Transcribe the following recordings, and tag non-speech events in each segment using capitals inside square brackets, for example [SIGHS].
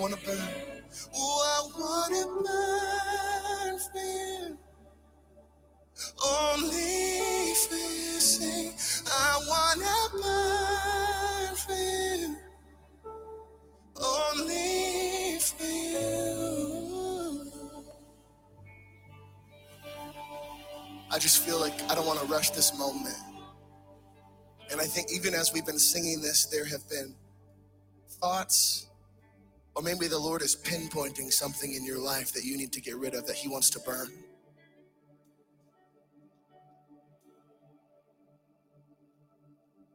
wanna burn. Oh, I wanna burn for you. Only for you. Sing. I wanna burn for you. Only for you. I just feel like I don't want to rush this moment. And I think even as we've been singing this, there have been thoughts, or maybe the Lord is pinpointing something in your life that you need to get rid of, that He wants to burn.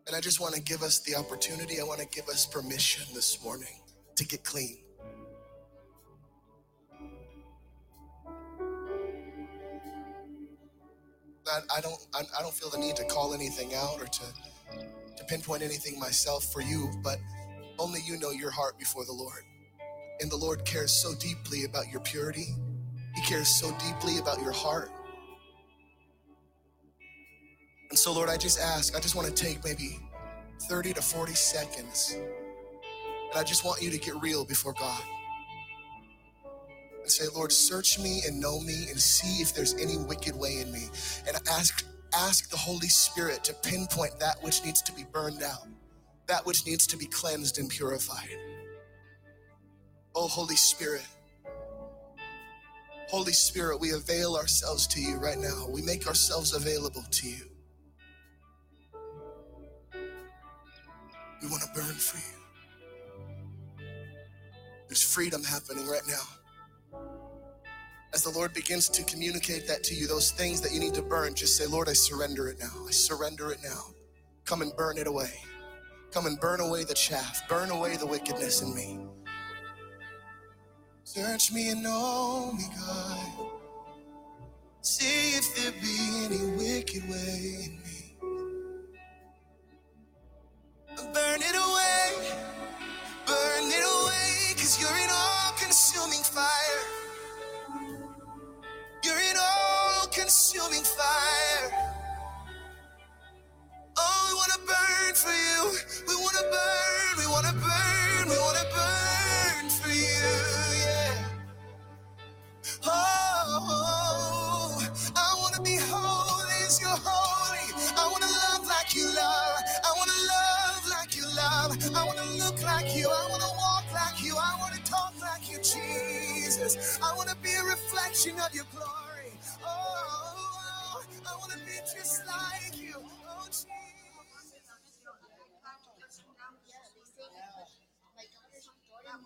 And I just want to give us the opportunity, I want to give us permission this morning to get clean. I, I don't I, I don't feel the need to call anything out or to to pinpoint anything myself for you, but only you know your heart before the Lord. And the Lord cares so deeply about your purity. He cares so deeply about your heart. And so, Lord, I just ask, I just want to take maybe 30 to 40 seconds. And I just want you to get real before God and say, Lord, search me and know me and see if there's any wicked way in me. And ask, ask the Holy Spirit to pinpoint that which needs to be burned out, that which needs to be cleansed and purified. Oh, Holy Spirit, Holy Spirit, we avail ourselves to you right now. We make ourselves available to you. We want to burn for you. There's freedom happening right now. As the Lord begins to communicate that to you, those things that you need to burn, just say, Lord, I surrender it now. I surrender it now. Come and burn it away. Come and burn away the chaff. Burn away the wickedness in me. Search me and know me, God. See if there be any wicked way in me. Burn it away. Burn it away. Cause you're an all consuming fire. You're an all consuming fire. Oh, we want to burn for you. We want to burn. We want to burn. We want to burn Oh, I want to be holy as you're holy. I want to love like you love. I want to love like you love. I want to look like you. I want to walk like you. I want to talk like you, Jesus. I want to be a reflection of your glory. Oh, I want to be just like you. Oh, Jesus.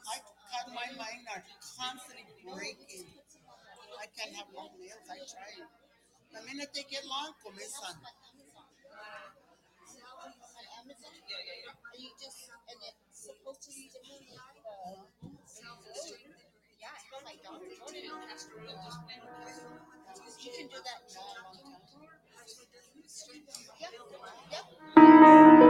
I cut my mind are constantly breaking. I can't have long nails. I try. The minute they get long, comienzan. You just, and it's supposed to. Yeah. You can do that. Yep, yep.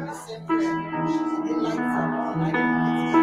That. So he said that it lights up all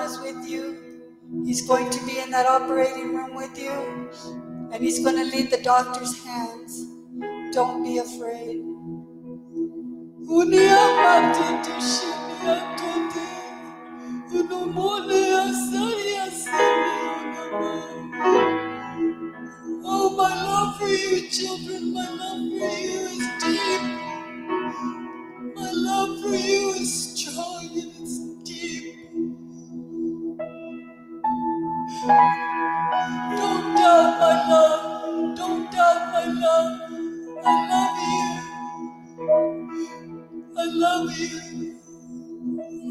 God is with you. He's going to be in that operating room with you, and He's going to lead the doctor's hands. Don't be afraid. Oh, my love for you, children, my love for you is deep. My love for you is strong Don't doubt my love. Don't doubt my love. I love you. I love you.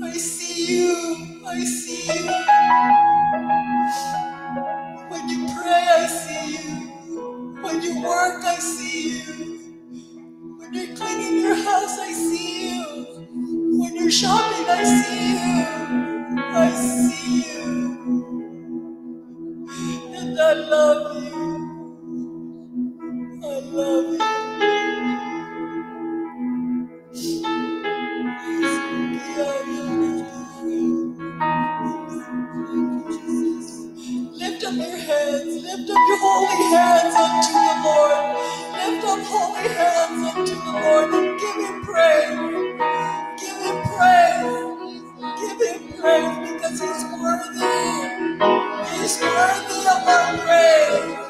I see you. I see you. When you pray, I see you. When you work, I see you. When you're cleaning your house, I see you. When you're shopping, I see you. I see you. I love you. I love you. Lift up your hands, lift up your holy hands unto the Lord. Lift up holy hands unto the Lord and give him praise. Give him praise. Praise because he's worthy. He's worthy of our praise.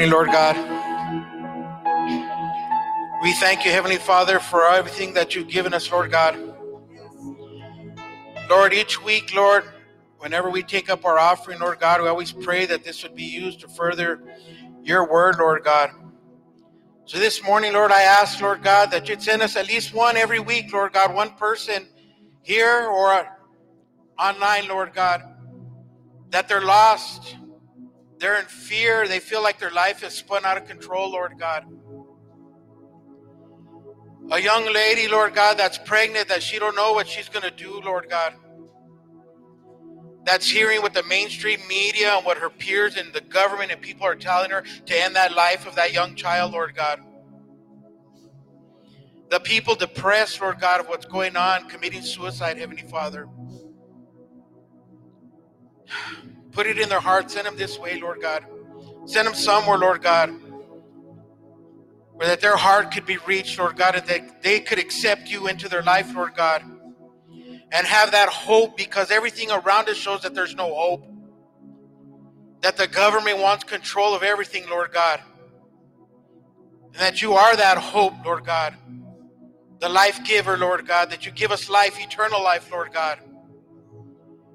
Morning, Lord God. We thank you, Heavenly Father, for everything that you've given us, Lord God. Lord, each week, Lord, whenever we take up our offering, Lord God, we always pray that this would be used to further your word, Lord God. So this morning, Lord, I ask, Lord God, that you'd send us at least one every week, Lord God, one person here or online, Lord God, that they're lost, they're in fear, they feel like their life is spun out of control, Lord God. A young lady, Lord God, that's pregnant, that she don't know what she's going to do, Lord God. That's hearing what the mainstream media and what her peers and the government and people are telling her to end that life of that young child, Lord God. The people depressed, Lord God, of what's going on, committing suicide, Heavenly Father. [SIGHS] Put it in their heart. Send them this way, Lord God. Send them somewhere, Lord God, where that their heart could be reached, Lord God, and that they could accept you into their life, Lord God, and have that hope because everything around us shows that there's no hope. That the government wants control of everything, Lord God. And that you are that hope, Lord God. The life giver, Lord God, that you give us life, eternal life, Lord God.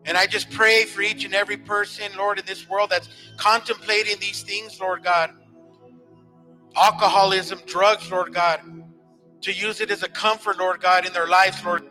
And I just pray for each and every person, Lord, in this world that's contemplating these things, Lord God. Alcoholism, drugs, Lord God. To use it as a comfort, Lord God, in their lives, Lord.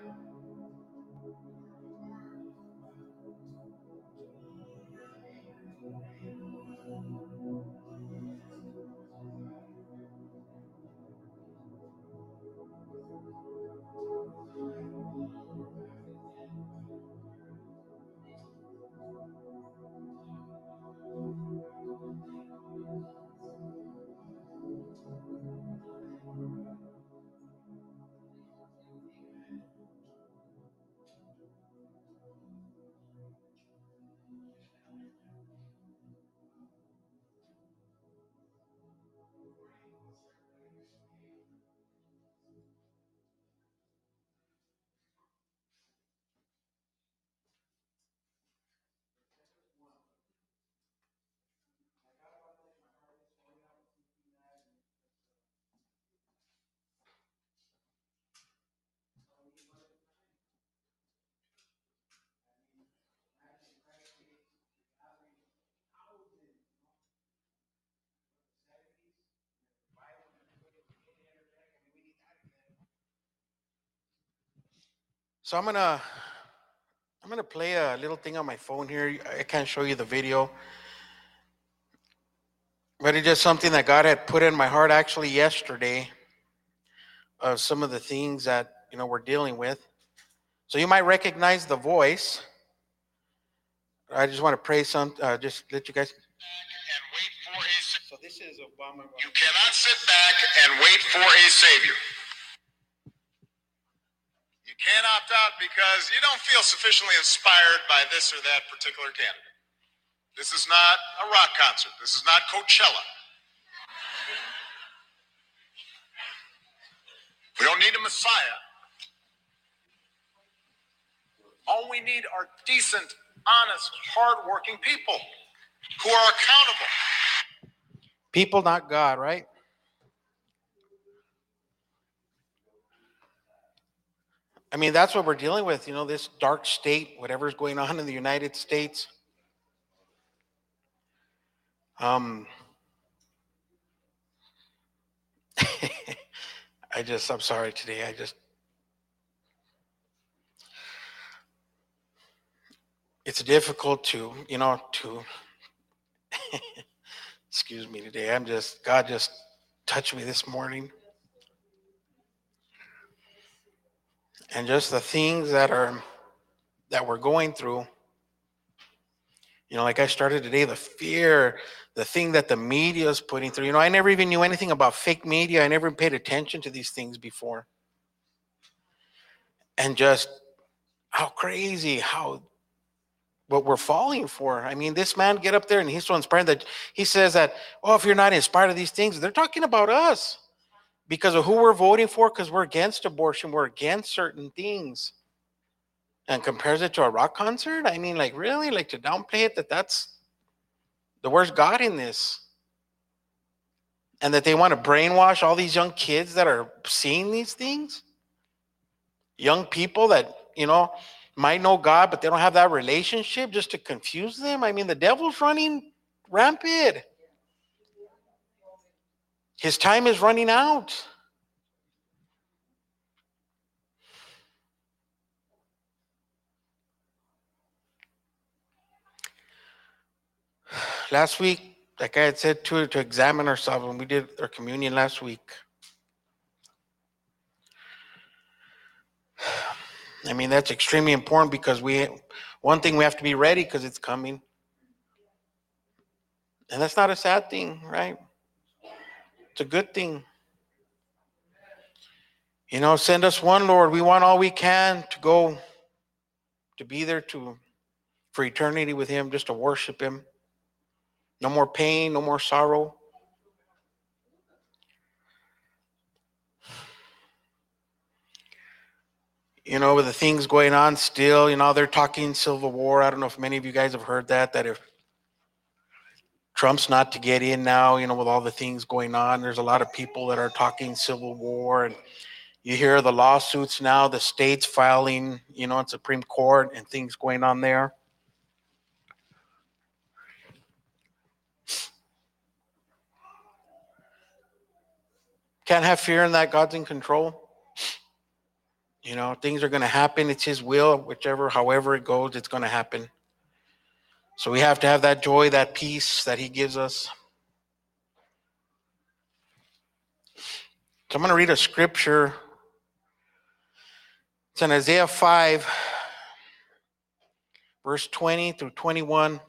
So I'm gonna I'm gonna play a little thing on my phone here. I can't show you the video. But it's just something that God had put in my heart actually yesterday of some of the things that you know we're dealing with. So you might recognize the voice. I just want to pray some uh, just let you guys and wait for a So this is Obama. you cannot sit back and wait for a savior. You can't opt out because you don't feel sufficiently inspired by this or that particular candidate. This is not a rock concert. This is not Coachella. We don't need a messiah. All we need are decent, honest, hardworking people who are accountable. People, not God, right? I mean, that's what we're dealing with, you know, this dark state, whatever's going on in the United States. Um, [LAUGHS] I just, I'm sorry today. I just, it's difficult to, you know, to, [LAUGHS] excuse me today. I'm just, God just touched me this morning. And just the things that are, that we're going through. You know, like I started today, the fear, the thing that the media is putting through. You know, I never even knew anything about fake media. I never paid attention to these things before. And just how crazy, how what we're falling for. I mean, this man get up there and he's so inspired that he says that, oh, if you're not inspired of these things, they're talking about us because of who we're voting for, because we're against abortion, we're against certain things. And compares it to a rock concert. I mean, like really, like to downplay it that that's the worst God in this? And that they want to brainwash all these young kids that are seeing these things? Young people that, you know, might know God, but they don't have that relationship just to confuse them. I mean, the devil's running rampant. His time is running out. Last week, like I had said to to examine ourselves when we did our communion last week. I mean, that's extremely important because we, one thing we have to be ready because it's coming. And that's not a sad thing, right? It's a good thing. You know, send us one, Lord. We want all we can to go, to be there to, for eternity with Him, just to worship Him. No more pain, no more sorrow. you know, with the things going on still, you know, they're talking civil war. I don't know if many of you guys have heard that, that if Trump's not to get in now, you know, with all the things going on, there's a lot of people that are talking civil war. And you hear the lawsuits now, the states filing, you know, in Supreme Court and things going on there. Can't have fear in that God's in control. You know, things are going to happen. It's His will, whichever, however it goes, it's going to happen. So we have to have that joy, that peace that He gives us. So I'm going to read a scripture. It's in Isaiah 5, verse 20 through 21.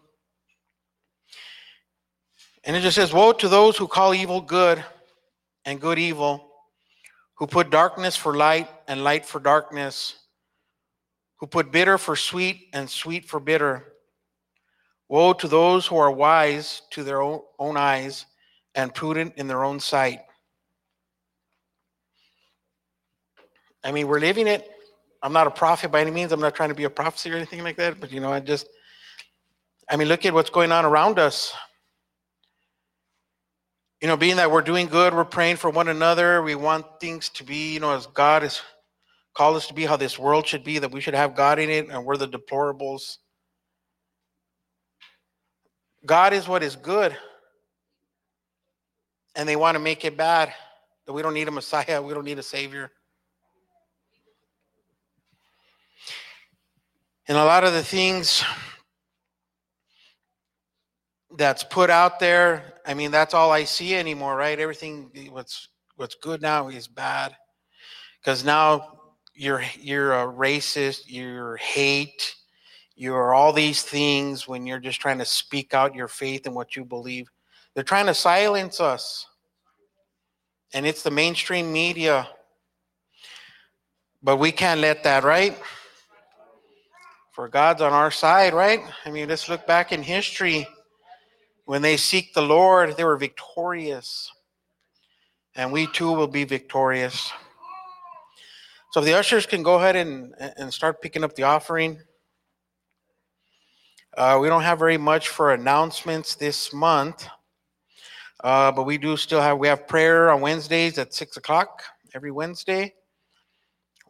And it just says, Woe to those who call evil good and good evil who put darkness for light and light for darkness, who put bitter for sweet and sweet for bitter. Woe to those who are wise to their own eyes and prudent in their own sight. I mean, we're living it. I'm not a prophet by any means. I'm not trying to be a prophecy or anything like that, but you know, I just, I mean, look at what's going on around us you know, being that we're doing good, we're praying for one another. We want things to be, you know, as God has called us to be, how this world should be, that we should have God in it, and we're the deplorables. God is what is good. And they want to make it bad. That we don't need a Messiah, we don't need a Savior. And a lot of the things that's put out there I mean, that's all I see anymore, right? Everything what's what's good now is bad. Because now you're you're a racist, you're hate, you're all these things when you're just trying to speak out your faith and what you believe. They're trying to silence us. And it's the mainstream media. But we can't let that, right? For God's on our side, right? I mean, let's look back in history when they seek the Lord, they were victorious. And we too will be victorious. So the ushers can go ahead and, and start picking up the offering. Uh, we don't have very much for announcements this month. Uh, but we do still have we have prayer on Wednesdays at six o'clock every Wednesday.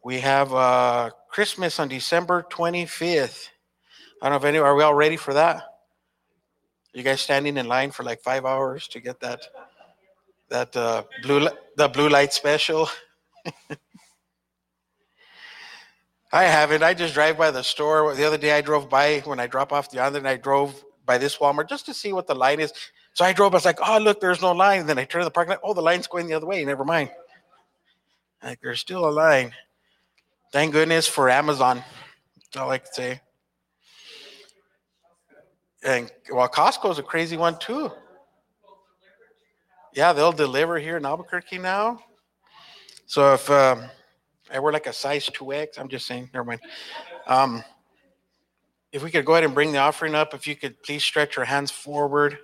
We have uh, Christmas on December 25th. I don't know if any are we all ready for that? You guys standing in line for like five hours to get that that uh, blue the blue light special. [LAUGHS] I haven't. I just drive by the store. The other day I drove by when I drop off the other and I drove by this Walmart just to see what the line is. So I drove, I was like, oh look, there's no line. And then I turned to the parking lot. Oh, the line's going the other way. Never mind. Like there's still a line. Thank goodness for Amazon. That's all I can say. And well, Costco's a crazy one too. Yeah, they'll deliver here in Albuquerque now. So if um, Wear like a size 2X, I'm just saying, never mind. Um, if we could go ahead and bring the offering up, if you could please stretch your hands forward.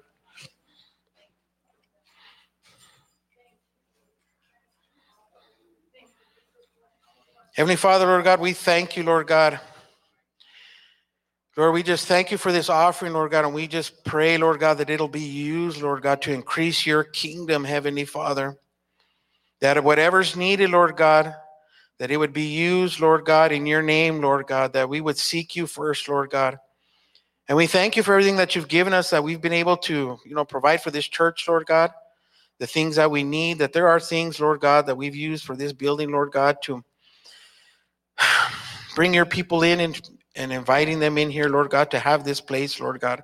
Heavenly Father, Lord God, we thank you, Lord God. Lord, we just thank you for this offering, Lord God, and we just pray, Lord God, that it'll be used, Lord God, to increase your kingdom, Heavenly Father. That whatever's needed, Lord God, that it would be used, Lord God, in your name, Lord God, that we would seek you first, Lord God. And we thank you for everything that you've given us, that we've been able to, you know, provide for this church, Lord God, the things that we need, that there are things, Lord God, that we've used for this building, Lord God, to [SIGHS] bring your people in and, and inviting them in here, Lord God, to have this place, Lord God.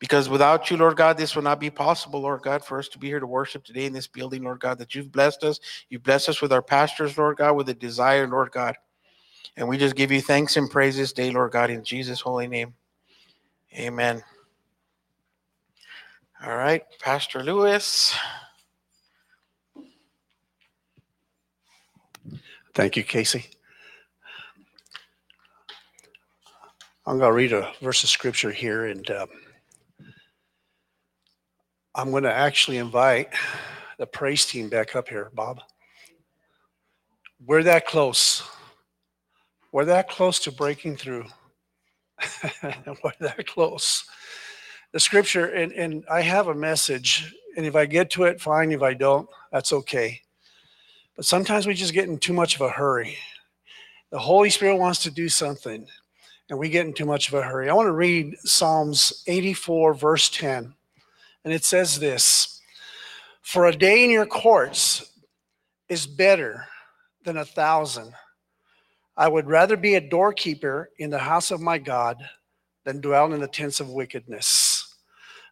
Because without you, Lord God, this would not be possible, Lord God, for us to be here to worship today in this building, Lord God, that you've blessed us. You've blessed us with our pastors, Lord God, with a desire, Lord God. And we just give you thanks and praise this day, Lord God, in Jesus' holy name. Amen. All right, Pastor Lewis. Thank you, Casey. I'm going to read a verse of scripture here, and um, I'm going to actually invite the praise team back up here, Bob. We're that close. We're that close to breaking through. [LAUGHS] We're that close. The scripture, and, and I have a message, and if I get to it, fine. If I don't, that's okay. But sometimes we just get in too much of a hurry. The Holy Spirit wants to do something, and we get in too much of a hurry. I want to read Psalms 84, verse 10. And it says this For a day in your courts is better than a thousand. I would rather be a doorkeeper in the house of my God than dwell in the tents of wickedness.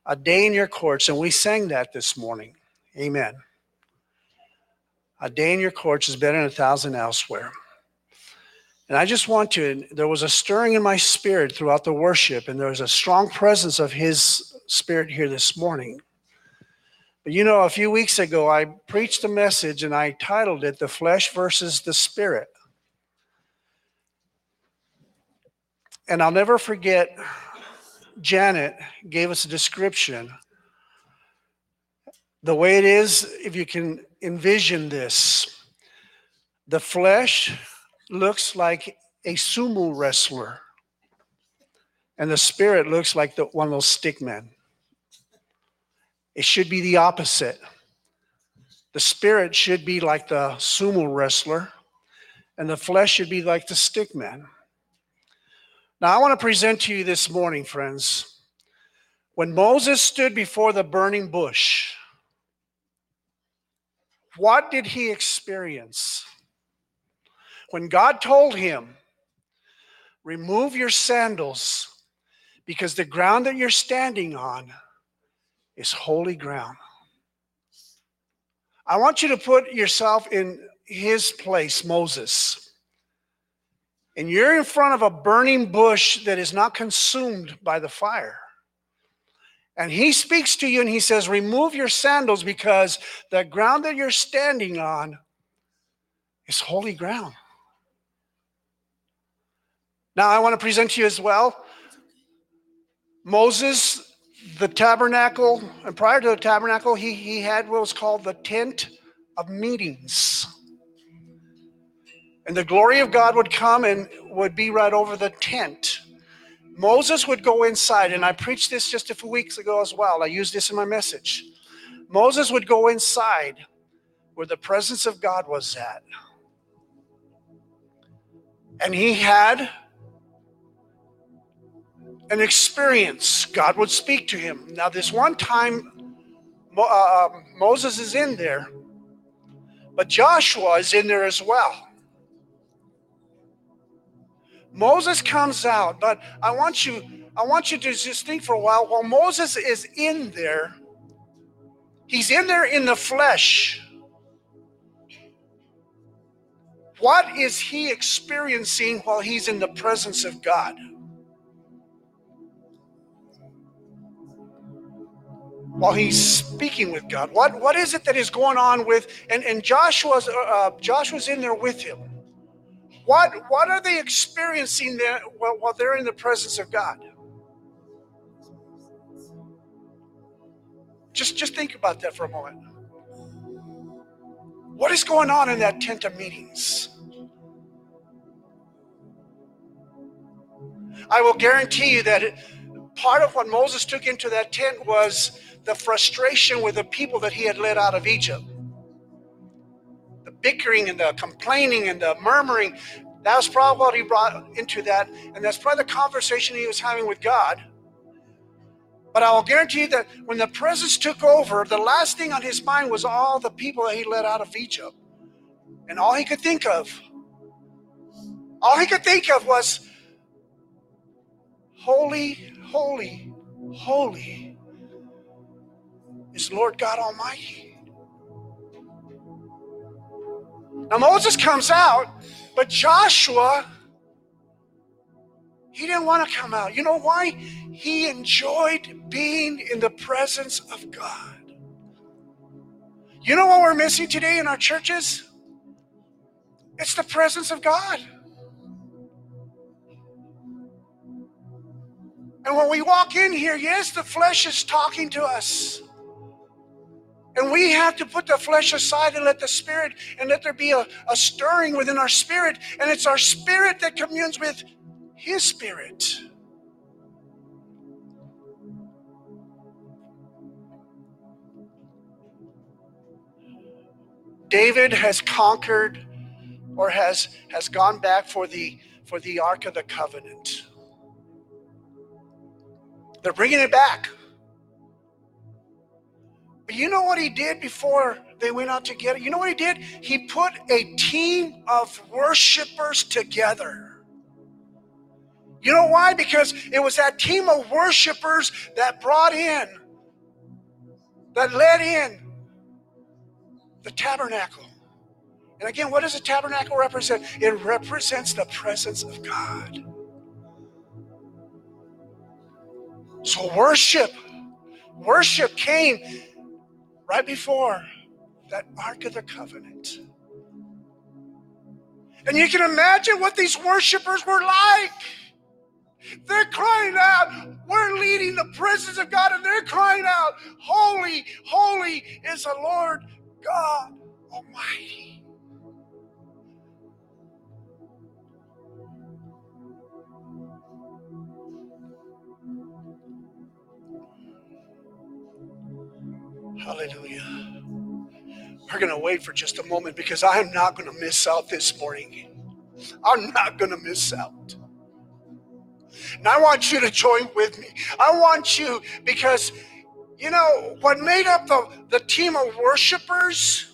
A day in your courts, and we sang that this morning. Amen. A day in your courts is better than a thousand elsewhere. And I just want to, there was a stirring in my spirit throughout the worship, and there was a strong presence of His Spirit here this morning. But you know, a few weeks ago, I preached a message and I titled it The Flesh versus the Spirit. And I'll never forget, Janet gave us a description. The way it is, if you can envision this, the flesh looks like a sumo wrestler, and the spirit looks like the, one of those stick men. It should be the opposite. The spirit should be like the sumo wrestler, and the flesh should be like the stick man. Now, I want to present to you this morning, friends, when Moses stood before the burning bush, what did he experience? When God told him, Remove your sandals because the ground that you're standing on is holy ground. I want you to put yourself in his place, Moses. And you're in front of a burning bush that is not consumed by the fire. And he speaks to you and he says, Remove your sandals because the ground that you're standing on is holy ground. Now, I want to present to you as well Moses, the tabernacle, and prior to the tabernacle, he, he had what was called the tent of meetings. And the glory of God would come and would be right over the tent. Moses would go inside, and I preached this just a few weeks ago as well. I used this in my message. Moses would go inside where the presence of God was at. And he had an experience. God would speak to him. Now, this one time, uh, um, Moses is in there, but Joshua is in there as well. Moses comes out, but I want you, I want you to just think for a while. While Moses is in there, he's in there in the flesh. What is he experiencing while he's in the presence of God? While he's speaking with God? What what is it that is going on with and and Joshua's uh, uh, Joshua's in there with him. What, what are they experiencing there while, while they're in the presence of God? Just, just think about that for a moment. What is going on in that tent of meetings? I will guarantee you that it, part of what Moses took into that tent was the frustration with the people that he had led out of Egypt. The bickering and the complaining and the murmuring. That was probably what he brought into that. And that's probably the conversation he was having with God. But I will guarantee you that when the presence took over, the last thing on his mind was all the people that he led out of Egypt. And all he could think of, all he could think of was, Holy, holy, holy is Lord God Almighty. Now Moses comes out, but Joshua, he didn't want to come out. You know why? He enjoyed being in the presence of God. You know what we're missing today in our churches? It's the presence of God. And when we walk in here, yes, the flesh is talking to us. And we have to put the flesh aside and let the spirit, and let there be a, a stirring within our spirit. And it's our spirit that communes with his spirit. David has conquered or has has gone back for the for the ark of the covenant. They're bringing it back. But you know what he did before they went out to get it? You know what he did? He put a team of worshipers together. You know why? Because it was that team of worshipers that brought in, that led in the tabernacle. And again, what does the tabernacle represent? It represents the presence of God. So worship, worship came right before that Ark of the Covenant. And you can imagine what these worshipers were like. They're crying out, We're leading the presence of God, and they're crying out, Holy, holy is the Lord God Almighty. Hallelujah. We're going to wait for just a moment because I am not going to miss out this morning. I'm not going to miss out. And I want you to join with me. I want you because, you know, what made up the, the team of worshipers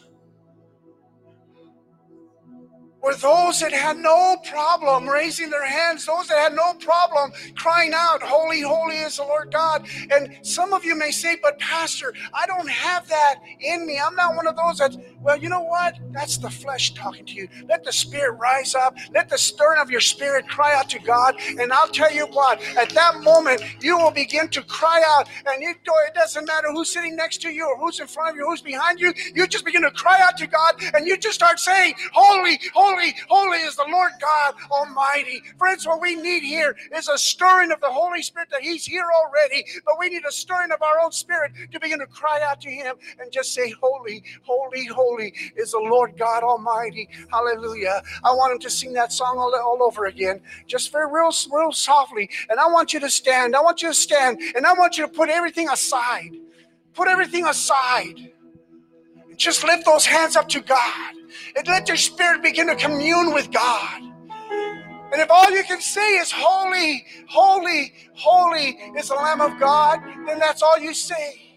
were those that had no problem raising their hands, those that had no problem crying out, Holy, holy is the Lord God. And some of you may say, But Pastor, I don't have that in me. I'm not one of those that, well, you know what? That's the flesh talking to you. Let the spirit rise up, let the stirring of your spirit cry out to God. And I'll tell you what, at that moment, you will begin to cry out, and it, oh, it doesn't matter who's sitting next to you or who's in front of you, who's behind you. You just begin to cry out to God, and you just start saying, Holy, holy Holy, holy is the Lord God Almighty. Friends, what we need here is a stirring of the Holy Spirit that He's here already, but we need a stirring of our own spirit to begin to cry out to Him and just say, Holy, holy, holy is the Lord God Almighty. Hallelujah. I want Him to sing that song all, all over again, just very real, real softly. And I want you to stand. I want you to stand, and I want you to put everything aside. Put everything aside. Just lift those hands up to God and let your spirit begin to commune with God. And if all you can say is holy, holy, holy is the Lamb of God, then that's all you say.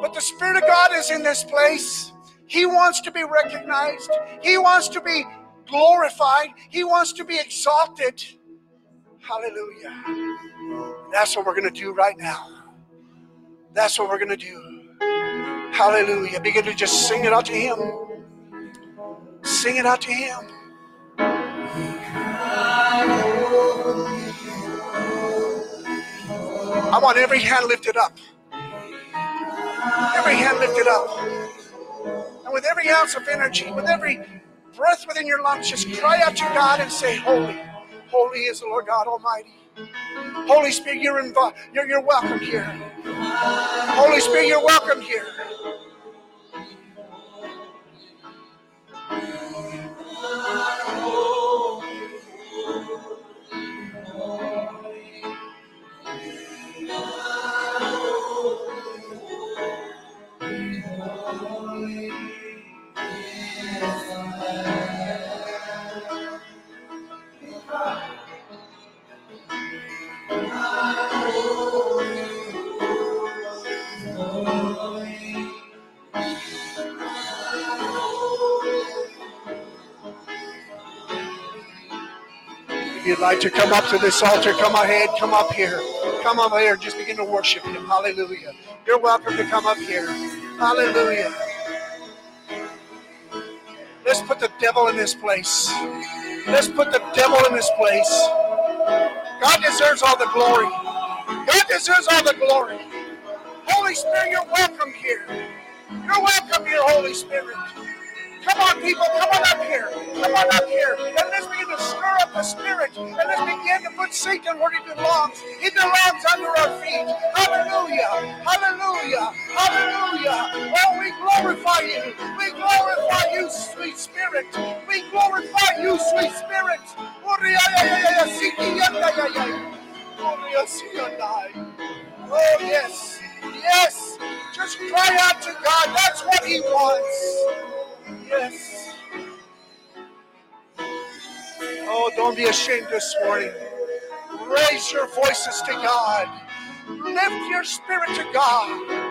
But the Spirit of God is in this place. He wants to be recognized, He wants to be glorified, He wants to be exalted. Hallelujah. That's what we're going to do right now. That's what we're going to do. Hallelujah. Begin to just sing it out to Him. Sing it out to Him. I want every hand lifted up. Every hand lifted up. And with every ounce of energy, with every breath within your lungs, just cry out to God and say, Holy, holy is the Lord God Almighty. Holy Spirit, you're, invi- you're, you're welcome here. Holy Spirit, you're welcome here. If you'd like to come up to this altar, come ahead, come up here. Come up here, just begin to worship Him. Hallelujah. You're welcome to come up here. Hallelujah. Let's put the devil in this place. Let's put the devil in this place. God deserves all the glory. God deserves all the glory. Holy Spirit, you're welcome here. You're welcome here, Holy Spirit. Come on, people, come on up here. Come on up here. And let's begin to stir up the spirit. And let's begin to put Satan where he belongs. He belongs under our feet. Hallelujah. Hallelujah. Hallelujah. Oh, we glorify you. We glorify you, sweet spirit. We glorify you, sweet spirit. Oh, yes. Yes. Just cry out to God. That's what he wants. Yes. Oh, don't be ashamed this morning. Raise your voices to God. Lift your spirit to God.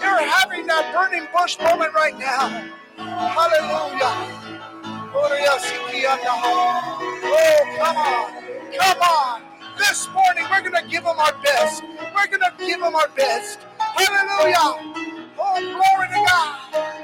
You're having that burning bush moment right now. Hallelujah. Oh, come on. Come on. This morning, we're going to give them our best. We're going to give them our best. Hallelujah. Oh, glory to God.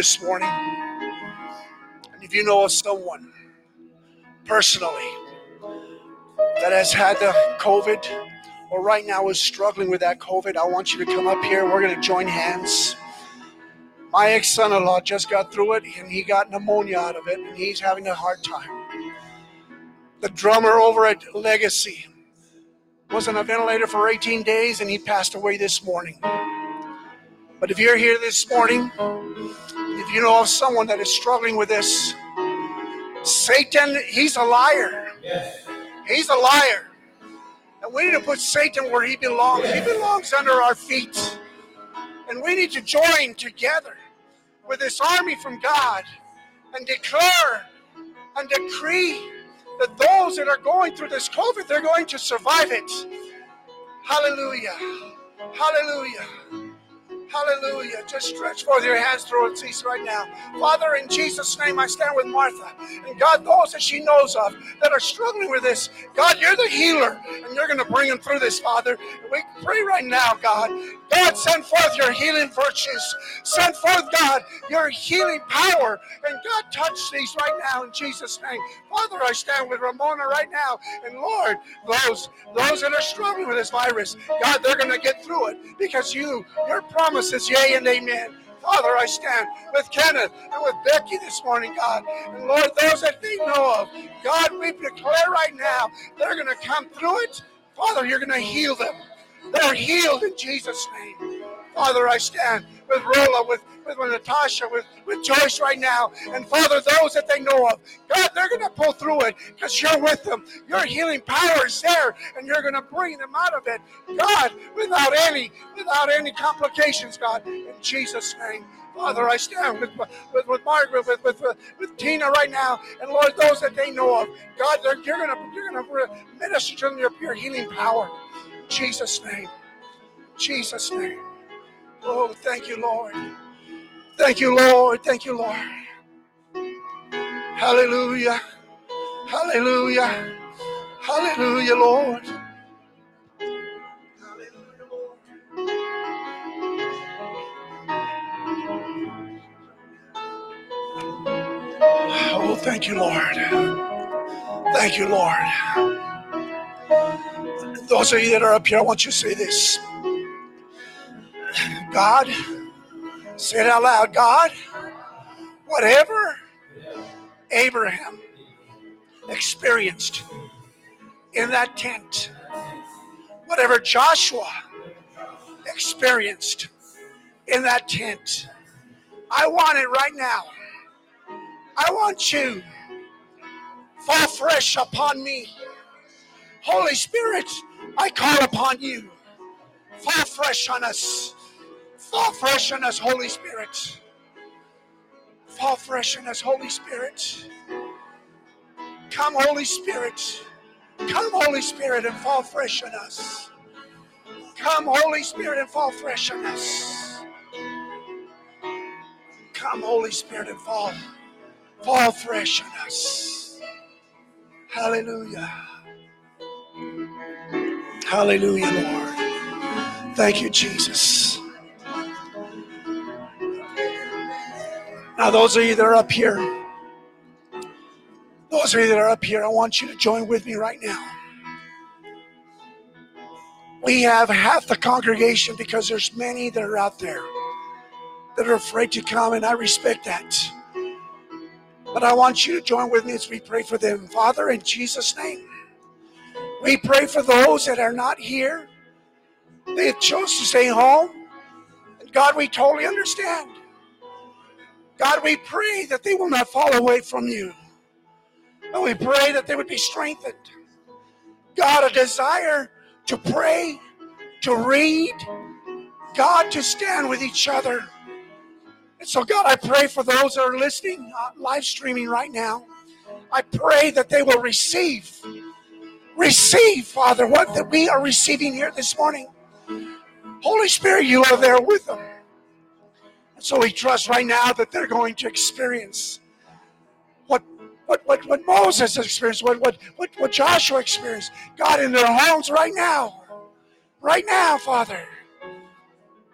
This morning, and if you know of someone personally that has had the COVID or right now is struggling with that COVID, I want you to come up here. We're going to join hands. My ex son in law just got through it and he got pneumonia out of it and he's having a hard time. The drummer over at Legacy was on a ventilator for 18 days and he passed away this morning. But if you're here this morning, if you know of someone that is struggling with this, Satan, he's a liar. He's a liar. And we need to put Satan where he belongs. He belongs under our feet. And we need to join together with this army from God and declare and decree that those that are going through this COVID, they're going to survive it. Hallelujah. Hallelujah. Hallelujah. Just stretch forth your hands towards cease right now. Father, in Jesus' name, I stand with Martha. And God, those that she knows of that are struggling with this, God, you're the healer. And you're going to bring them through this, Father. And we pray right now, God. God, send forth your healing virtues. Send forth, God, your healing power. And God, touch these right now in Jesus' name. Father, I stand with Ramona right now. And Lord, those, those that are struggling with this virus, God, they're going to get through it because you, your promise is yea and amen. Father, I stand with Kenneth and with Becky this morning, God. And Lord, those that they know of, God, we declare right now they're going to come through it. Father, you're going to heal them. They're healed in Jesus' name. Father, I stand with Rolla, with, with, Natasha, with, with Joyce right now. And Father, those that they know of, God, they're going to pull through it because you're with them. Your healing power is there, and you're going to bring them out of it, God, without any, without any complications, God, in Jesus' name. Father, I stand with, with, with Margaret, with, with, with Tina right now, and Lord, those that they know of, God, they're, you're going to you're to minister to them your, your healing power. In Jesus' name. Jesus' name. Oh, thank you, Lord. Thank you, Lord. Thank you, Lord. Hallelujah. Hallelujah. Hallelujah, Lord. Oh, thank you, Lord. Thank you, Lord. Those of you that are up here, I want you to say this God, say it out loud God, whatever Abraham experienced in that tent, whatever Joshua experienced in that tent, I want it right now. I want you fall fresh upon me. Holy Spirit, I call upon you. Fall fresh on us. Fall fresh on us, Holy Spirit. Fall fresh on us, Holy Spirit. Come, Holy Spirit. Come, Holy Spirit, and fall fresh on us. Come, Holy Spirit, and fall fresh on us. Come, Holy Spirit, and fall, fall fresh on us. Hallelujah. Hallelujah, Lord. Thank you, Jesus. Now, those of you that are up here, those of you that are up here, I want you to join with me right now. We have half the congregation because there's many that are out there that are afraid to come, and I respect that. But I want you to join with me as we pray for them. Father, in Jesus' name, we pray for those that are not here. They chose to stay home. And God, we totally understand. God, we pray that they will not fall away from you. And we pray that they would be strengthened. God, a desire to pray, to read, God, to stand with each other. And so, God, I pray for those that are listening, uh, live streaming right now. I pray that they will receive, receive, Father, what that we are receiving here this morning. Holy Spirit, you are there with them. So we trust right now that they're going to experience what what what, what Moses experienced, what, what what what Joshua experienced. God in their homes right now. Right now, Father.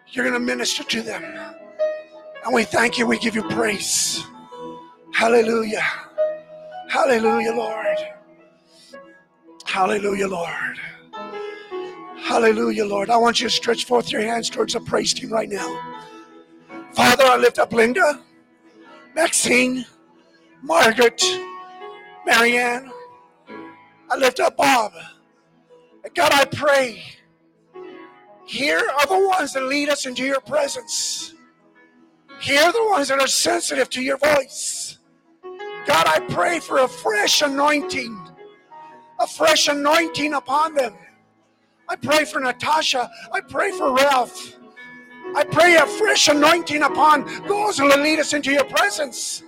You're going to minister to them. And we thank you. We give you praise. Hallelujah. Hallelujah, Lord. Hallelujah, Lord. Hallelujah, Lord. I want you to stretch forth your hands towards the praise team right now. Father, I lift up Linda, Maxine, Margaret, Marianne. I lift up Bob. And God, I pray, here are the ones that lead us into your presence. Here are the ones that are sensitive to your voice. God, I pray for a fresh anointing, a fresh anointing upon them. I pray for Natasha. I pray for Ralph. I pray a fresh anointing upon those who will lead us into your presence.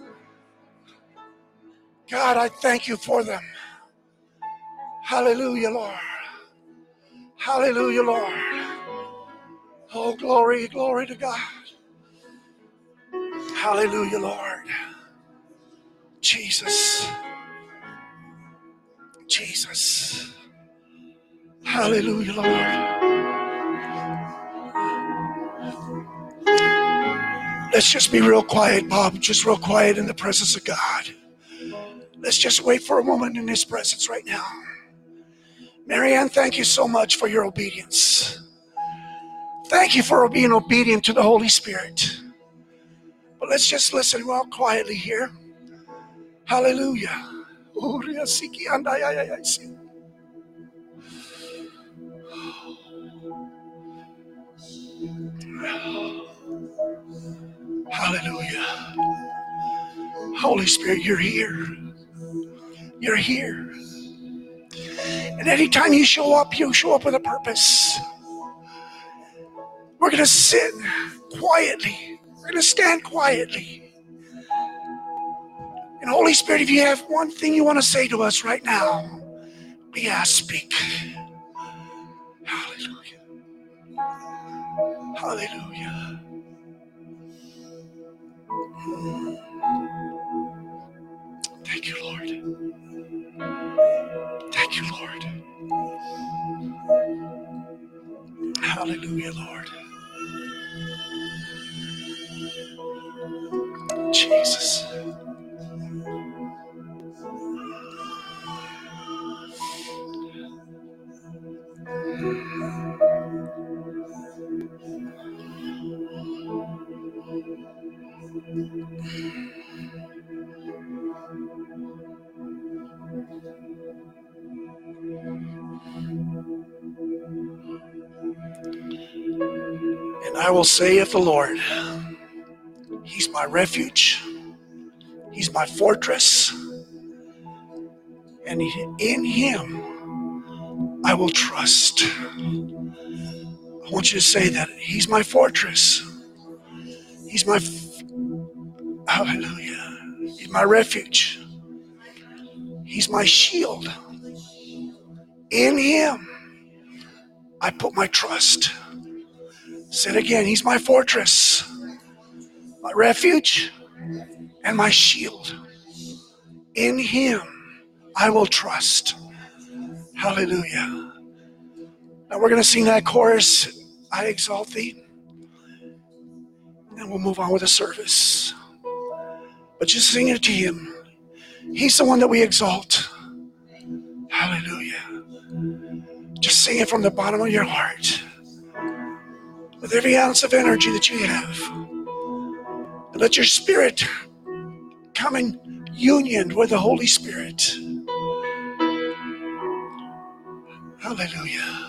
God, I thank you for them. Hallelujah, Lord. Hallelujah, Lord. Oh, glory, glory to God. Hallelujah, Lord. Jesus. Jesus. Hallelujah, Lord. Let's just be real quiet, Bob. Just real quiet in the presence of God. Let's just wait for a moment in His presence right now. Marianne, thank you so much for your obedience. Thank you for being obedient to the Holy Spirit. But let's just listen real quietly here. Hallelujah. Hallelujah. Holy Spirit, you're here. You're here. And anytime you show up, you show up with a purpose. We're going to sit quietly. We're going to stand quietly. And Holy Spirit, if you have one thing you want to say to us right now, we ask, speak. Hallelujah. Hallelujah. Thank you, Lord. Thank you, Lord. Hallelujah, Lord. Jesus. I will say of the Lord, He's my refuge, He's my fortress, and in Him I will trust. I want you to say that He's my fortress, He's my hallelujah, He's my refuge, He's my shield. In Him I put my trust. Say it again. He's my fortress, my refuge, and my shield. In him I will trust. Hallelujah. Now we're going to sing that chorus, I exalt thee. And we'll move on with the service. But just sing it to him. He's the one that we exalt. Hallelujah. Just sing it from the bottom of your heart with every ounce of energy that you have. And let your spirit come in union with the Holy Spirit. Hallelujah.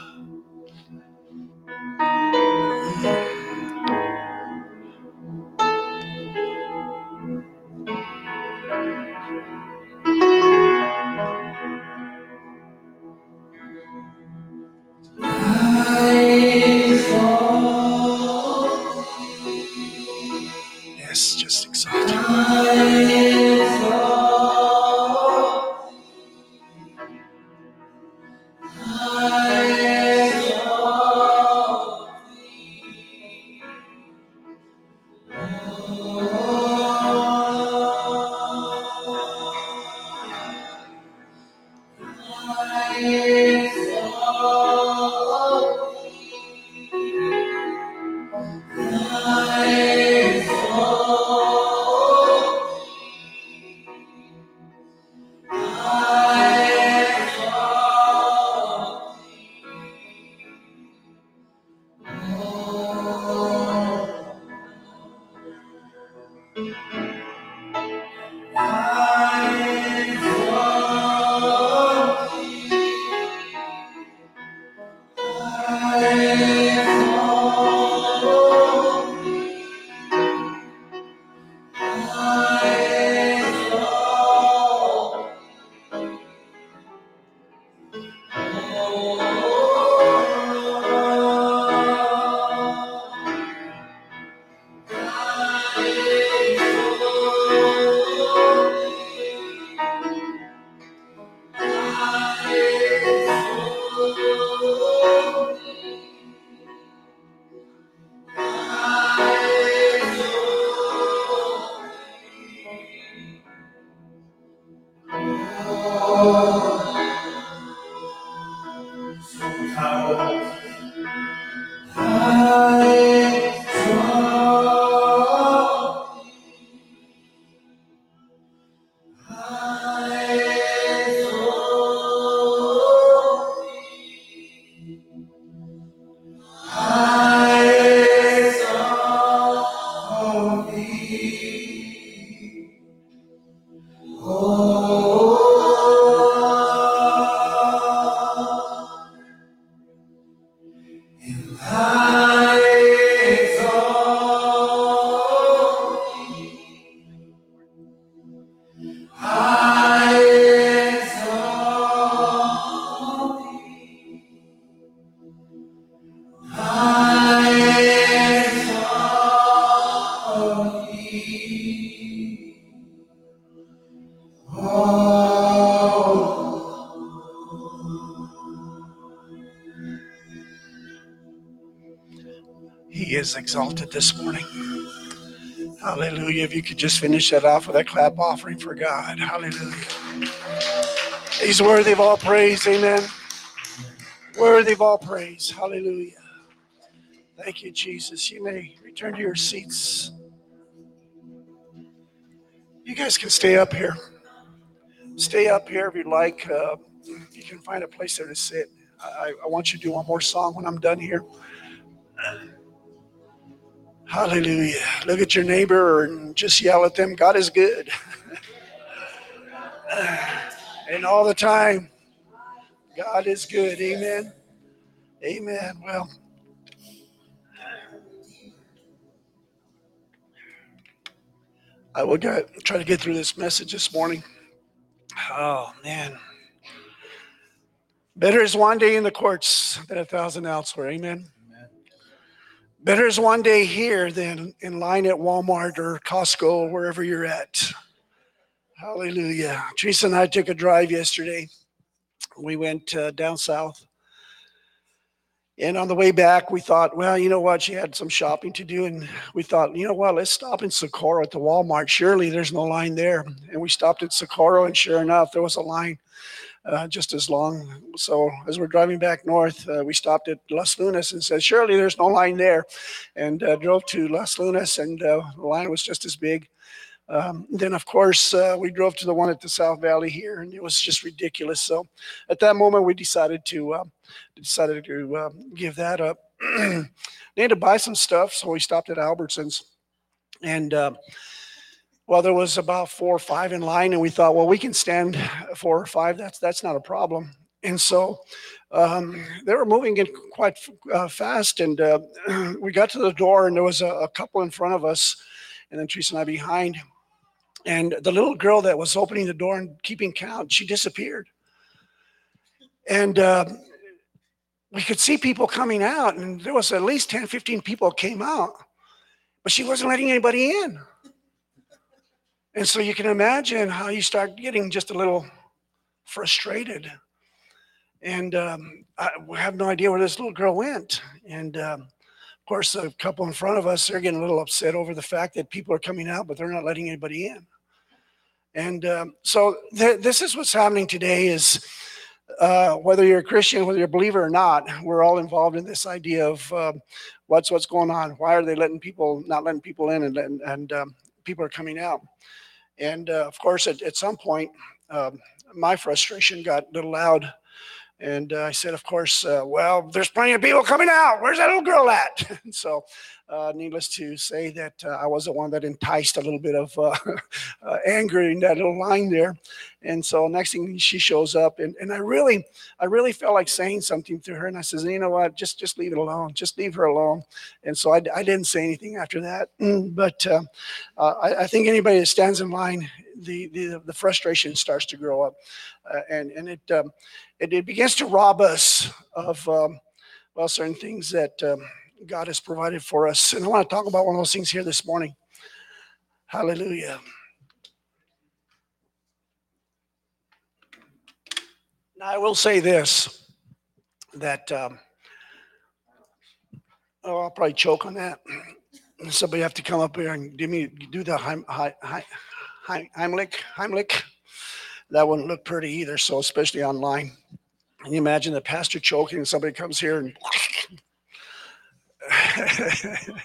Yes, is exalted this morning. Hallelujah. If you could just finish that off with a clap offering for God. Hallelujah. He's worthy of all praise. Amen. Worthy of all praise. Hallelujah. Thank you, Jesus. You may return to your seats. You guys can stay up here. Stay up here if you'd like. Uh, you can find a place there to sit. I, I want you to do one more song when I'm done here. Hallelujah. Look at your neighbor and just yell at them. God is good. [SIGHS] and all the time, God is good. Amen. Amen. Well, I will get, try to get through this message this morning. Oh, man. Better is one day in the courts than a thousand elsewhere. Amen. Better is one day here than in line at Walmart or Costco or wherever you're at. Hallelujah. Teresa and I took a drive yesterday. We went uh, down south. And on the way back, we thought, well, you know what? She had some shopping to do. And we thought, you know what? Let's stop in Socorro at the Walmart. Surely there's no line there. And we stopped at Socorro, and sure enough, there was a line uh, just as long. So as we're driving back north, uh, we stopped at Los Lunas and said, surely there's no line there. And uh, drove to Los Lunas, and uh, the line was just as big. Um, then, of course, uh, we drove to the one at the South Valley here, and it was just ridiculous. So, at that moment, we decided to decided to give that up. [CLEARS THROAT] had to buy some stuff, so we stopped at Albertsons, and well, there was about four or five in line, and we thought, well, we can stand four or five. That's that's not a problem. And so um, they were moving in quite uh, fast, and uh, [CLEARS THROAT] we got to the door, and there was a, a couple in front of us, and then Teresa and I behind. And the little girl that was opening the door and keeping count, she disappeared. And uh, we could see people coming out, and there was at least 10, 15 people came out, but she wasn't letting anybody in. And so you can imagine how you start getting just a little frustrated. And um, I have no idea where this little girl went. And um, of course, the couple in front of us, they're getting a little upset over the fact that people are coming out, but they're not letting anybody in. And um, so th- this is what's happening today is uh, whether you're a Christian, whether you're a believer or not, we're all involved in this idea of um, what's what's going on. Why are they letting people not letting people in, and and, and um, people are coming out? And uh, of course, at, at some point, um, my frustration got a little loud. And uh, I said, of course, uh, well, there's plenty of people coming out. Where's that little girl at? [LAUGHS] So, uh, needless to say, that uh, I was the one that enticed a little bit of uh, [LAUGHS] uh, anger in that little line there. And so, next thing she shows up, and, and I really, I really felt like saying something to her. And I says, you know what? Just, just leave it alone. Just leave her alone. And so I, I didn't say anything after that. But uh, uh, I, I think anybody that stands in line, the the, the frustration starts to grow up, and and it, um, it it begins to rob us of um, well certain things that um, God has provided for us. And I want to talk about one of those things here this morning. Hallelujah. Now I will say this that um, oh I'll probably choke on that. Somebody have to come up here and give me do the Heim, Heim, Heim, Heimlich Heimlich. That wouldn't look pretty either. So especially online. Can you imagine the pastor choking and somebody comes here and [LAUGHS]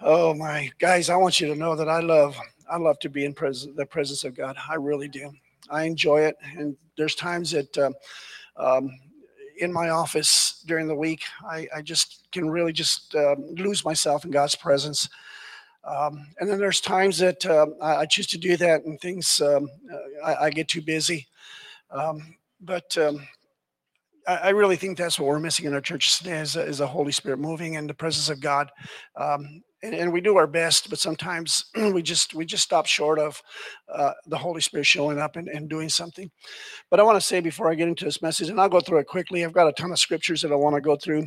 oh my guys, I want you to know that I love I love to be in pres- the presence of God. I really do. I enjoy it, and there's times that um, um, in my office during the week, I, I just can really just uh, lose myself in God's presence. Um, and then there's times that uh, I, I, choose to do that, and things um, I, I, get too busy. Um, but um, I, really think that's what we're missing in our church today is, is Holy Spirit moving and the presence of God. Um, and, and, we do our best, but sometimes [CLEARS THROAT] we just we just stop short of uh, the Holy Spirit showing up and, and doing something. But I want to say before I get into this message, and I'll go through it quickly. I've got a ton of scriptures that I want to go through,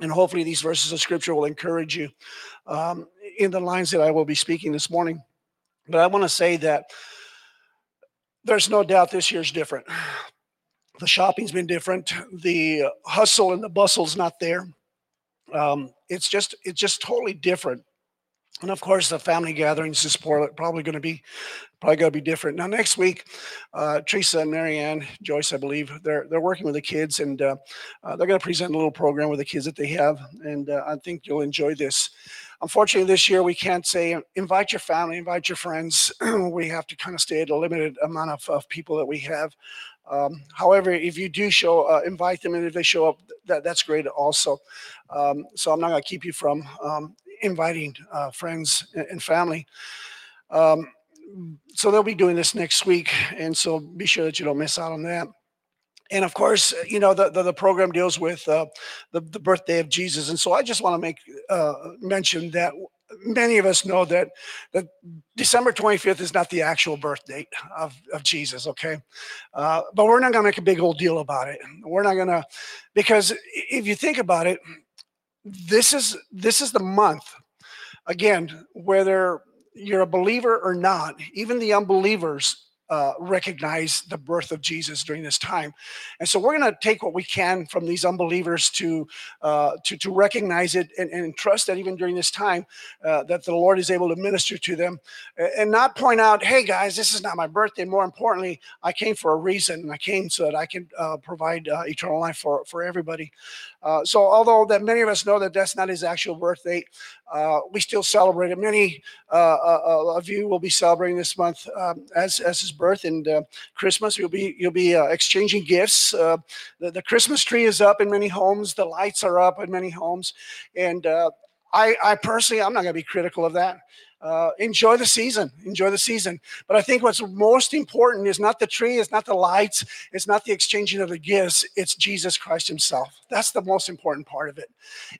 and hopefully these verses of scripture will encourage you um, in the lines that I will be speaking this morning. But I want to say that there's no doubt this year's different. The shopping's been different. The hustle and the bustle's not there. Um, it's just it's just totally different. And of course, the family gatherings is probably going to be probably going to be different. Now, next week, uh, Teresa and Marianne Joyce, I believe, they're they're working with the kids, and uh, uh, they're going to present a little program with the kids that they have, and uh, I think you'll enjoy this. Unfortunately, this year we can't say invite your family, invite your friends. [CLEARS THROAT] we have to kind of stay at a limited amount of, of people that we have. Um, however, if you do show, uh, invite them, and if they show up, that, that's great also. Um, so I'm not going to keep you from um, inviting uh, friends and family. Um, so they'll be doing this next week, and so be sure that you don't miss out on that. And of course, you know the the, the program deals with uh, the the birthday of Jesus, and so I just want to make uh, mention that many of us know that that December 25th is not the actual birth date of, of Jesus, okay? Uh, but we're not going to make a big old deal about it. We're not going to, because if you think about it, this is this is the month, again, whether you're a believer or not, even the unbelievers uh, recognize the birth of Jesus during this time. And so we're going to take what we can from these unbelievers to uh, to, to recognize it and, and, trust that even during this time uh, that the Lord is able to minister to them and not point out, hey guys, this is not my birthday. More importantly, I came for a reason. I came so that I can uh, provide uh, eternal life for, for everybody. Uh, so although that many of us know that that's not his actual birth date, uh, we still celebrate it. Many uh, uh, of you will be celebrating this month um, as, as his birth and Christmas. You'll be you'll be exchanging gifts. The, the, Christmas tree is up in many homes. The lights are up in many homes, and I, I personally, I'm not going to be critical of that uh, enjoy the season. Enjoy the season. But i think what's most important is not the tree it's not the lights it's not the exchanging of the gifts it's jesus christ himself. That's the most important part of it.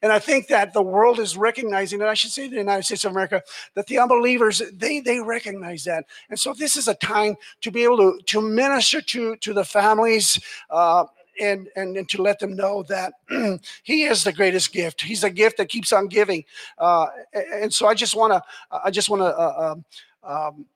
And i think that the world is recognizing and i should say the united states of america that the unbelievers they they recognize that. And so this is a time to be able to to minister to to the families uh, and, and, and to let them know that [CLEARS THROAT] he is the greatest gift. He's a gift that keeps on giving. Uh, and so I just want to, I just want to, uh, um, um,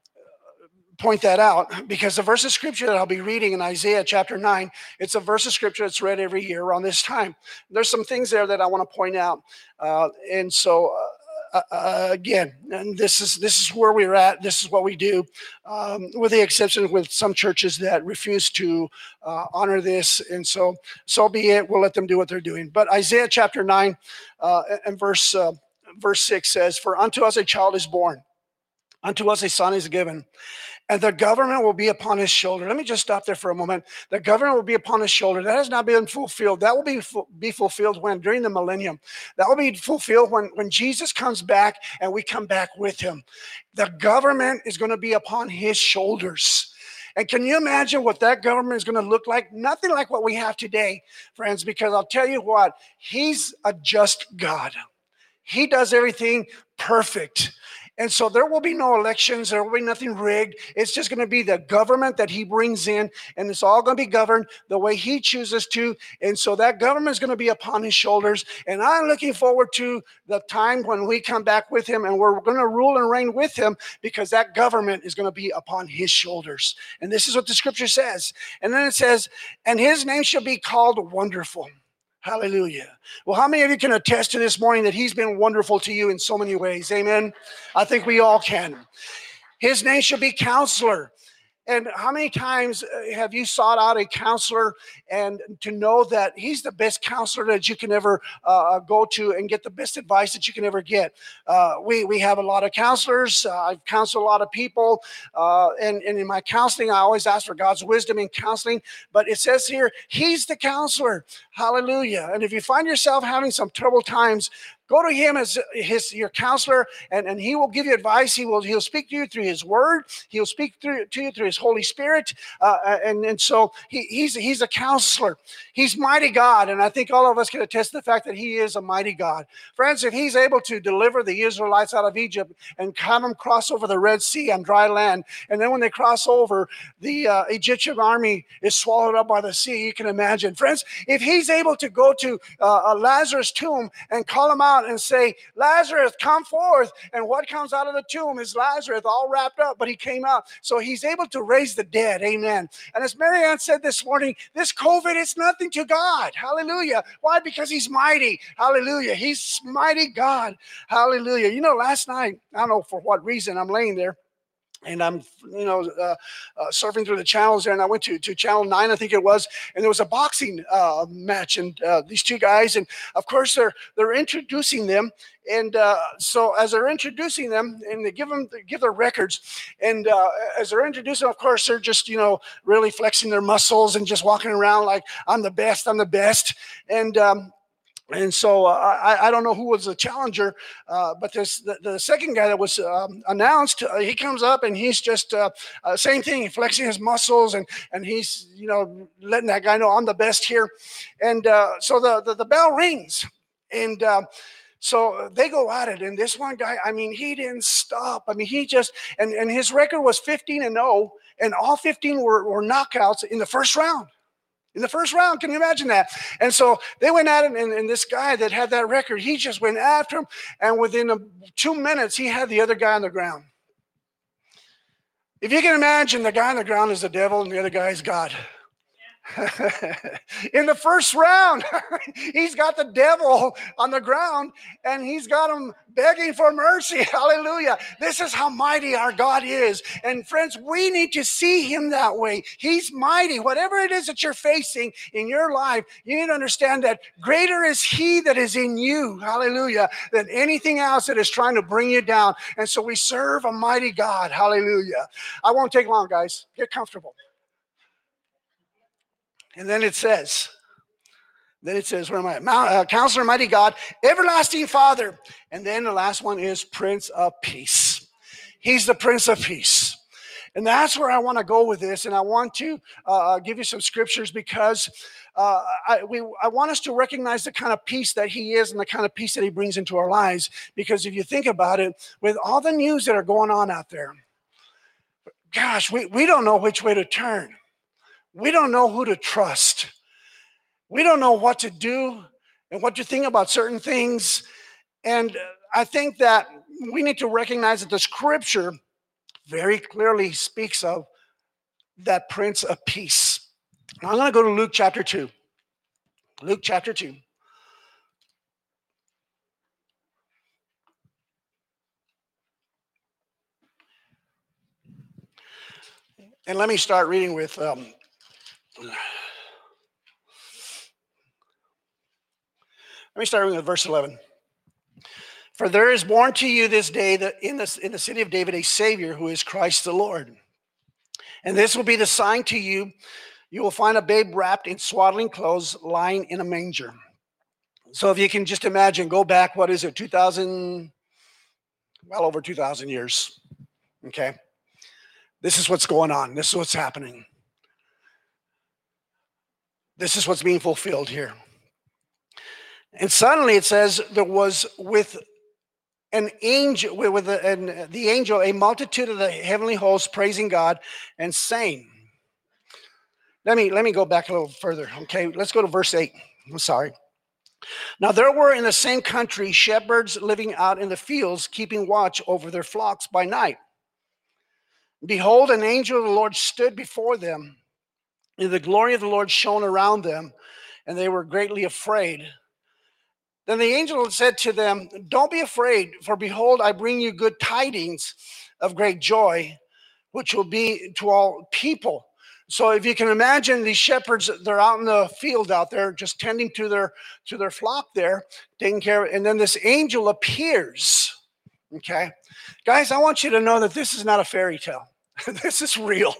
point that out because the verse of scripture that I'll be reading in Isaiah chapter 9, it's a verse of scripture that's read every year around this time. There's some things there that I want to point out. Uh, and so, uh, uh, uh, again, and this is this is where we're at. This is what we do, um, with the exception with some churches that refuse to uh, honor this, and so so be it. We'll let them do what they're doing. But Isaiah chapter nine uh, and verse uh, verse six says, "For unto us a child is born, unto us a son is given." and the government will be upon his shoulder. Let me just stop there for a moment. The government will be upon his shoulder. That has not been fulfilled. That will be, be fulfilled when? During the millennium. That will be fulfilled when, when Jesus comes back and we come back with him. The government is going to be upon his shoulders. And can you imagine what that government is going to look like? Nothing like what we have today, friends, because I'll tell you what, he's a just God. He does everything perfect. And so there will be no elections. There will be nothing rigged. It's just going to be the government that he brings in, and it's all going to be governed the way he chooses to. And so that government is going to be upon his shoulders. And I'm looking forward to the time when we come back with him and we're going to rule and reign with him because that government is going to be upon his shoulders. And this is what the scripture says. And then it says, and his name shall be called Wonderful. Hallelujah. Well, how many of you can attest to this morning that he's been wonderful to you in so many ways? Amen. I think we all can. His name shall be counselor. And how many times uh, have you sought out a counselor and to know that he's the best counselor that you can ever uh, go to and get the best advice that you can ever get? Uh, we, we have a lot of counselors. Uh, I've counseled a lot of people. Uh, and, and in my counseling, I always ask for God's wisdom in counseling. But it says here, he's the counselor. Hallelujah. And if you find yourself having some troubled times, Go to him as his your counselor, and, and he will give you advice. He will he'll speak to you through his word. He'll speak through to you through his Holy Spirit. Uh, and and so he, he's he's a counselor. He's mighty God, and I think all of us can attest to the fact that he is a mighty God. Friends, if he's able to deliver the Israelites out of Egypt and have them cross over the Red Sea on dry land, and then when they cross over, the uh, Egyptian army is swallowed up by the sea. You can imagine, friends, if he's able to go to uh, Lazarus' tomb and call him out and say, Lazarus, come forth. And what comes out of the tomb is Lazarus, all wrapped up, but he came out. So he's able to raise the dead. Amen. And as Marianne said this morning, this COVID is nothing to God. Hallelujah. Why? Because he's mighty. Hallelujah. He's mighty God. Hallelujah. You know, last night, I don't know for what reason, I'm laying there and I'm, you know, uh, uh, surfing through the channels there, and I went to, to channel nine, I think it was, and there was a boxing uh, match, and uh, these two guys, and of course they're they're introducing them, and uh, so as they're introducing them, and they give them they give their records, and uh, as they're introducing, of course they're just you know really flexing their muscles and just walking around like I'm the best, I'm the best, and um, and so uh, I, I don't know who was the challenger, uh, but this the, the, second guy that was um, announced, uh, he comes up and he's just uh, uh, same thing, flexing his muscles and and he's you know letting that guy know I'm the best here, and uh, so the, the, the bell rings, and so they go at it, and this one guy, I mean, he didn't stop. I mean, he just and and his record was 15 and 0, and all 15 were, were knockouts in the first round in the first round. Can you imagine that? And so they went at him, and, and this guy that had that record, he just went after him. And within a, two minutes, he had the other guy on the ground. If you can imagine, the guy on the ground is the devil, and the other guy is God. [LAUGHS] in the first round, [LAUGHS] he's got the devil on the ground and he's got him begging for mercy. [LAUGHS] Hallelujah. This is how mighty our God is. And friends, we need to see him that way. He's mighty. Whatever it is that you're facing in your life, you need to understand that greater is he that is in you. Hallelujah. Than anything else that is trying to bring you down. And so we serve a mighty God. Hallelujah. I won't take long, guys. Get comfortable. And then it says, then it says, where am I? Mount, uh, Counselor, Mighty God, Everlasting Father. And then the last one is Prince of Peace. He's the Prince of Peace. And that's where I want to go with this. And I want to uh, give you some scriptures because uh, I, we, I want us to recognize the kind of peace that He is and the kind of peace that He brings into our lives. Because if you think about it, with all the news that are going on out there, gosh, we, we don't know which way to turn we don't know who to trust. We don't know what to do and what to think about certain things. And I think that we need to recognize that the scripture very clearly speaks of that Prince of Peace. Now I'm going to go to Luke chapter 2. Luke chapter 2. And let me start reading with um, let me start with verse 11. For there is born to you this day that in the, in the city of David a Savior who is Christ the Lord. And this will be the sign to you. You will find a babe wrapped in swaddling clothes lying in a manger. So if you can just imagine, go back, what is it, 2000, well over 2,000 years. Okay. This is what's going on. This is what's happening. This is what's being fulfilled here. And suddenly it says there was with an angel with, an, the angel a multitude of the heavenly hosts praising God and saying. Let me let me go back a little further. Okay, let's go to verse eight. I'm sorry. Now there were in the same country shepherds living out in the fields, keeping watch over their flocks by night. Behold, an angel of the Lord stood before them, the glory of the Lord shone around them, and they were greatly afraid. Then the angel said to them, Don't be afraid, for behold, I bring you good tidings of great joy, which will be to all people. So if you can imagine these shepherds, they're out in the field out there, just tending to their to their flock there, taking care of, and then this angel appears. Okay. Guys, I want you to know that this is not a fairy tale. [LAUGHS] this is real.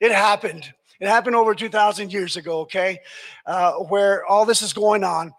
It happened. It happened over 2,000 years ago, okay, uh, where all this is going on.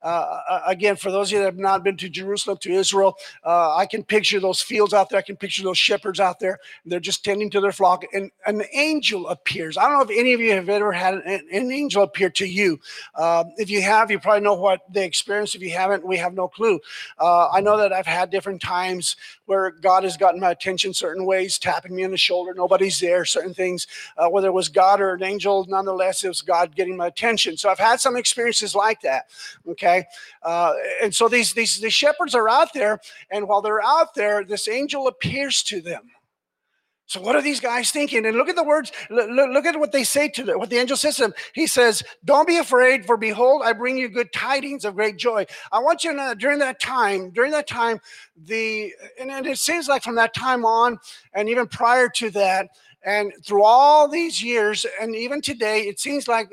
Uh, uh, again, for those of you that have not been to Jerusalem, to Israel, uh, I can picture those fields out there. I can picture those shepherds out there. They're just tending to their flock, and an angel appears. I don't know if any of you have ever had an, an angel appear to you. Uh, if you have, you probably know what they experienced. If you haven't, we have no clue. Uh, I know that I've had different times where God has gotten my attention certain ways, tapping me on the shoulder. Nobody's there, certain things, uh, whether it was God or an angel, nonetheless, it was God getting my attention. So I've had some experiences like that. Okay. Uh, and so these, these, these shepherds are out there, and while they're out there, this angel appears to them. So what are these guys thinking? And look at the words. Look, look at what they say to them. What the angel says to them. He says, "Don't be afraid, for behold, I bring you good tidings of great joy." I want you to know during that time, during that time, the and, and it seems like from that time on, and even prior to that, and through all these years, and even today, it seems like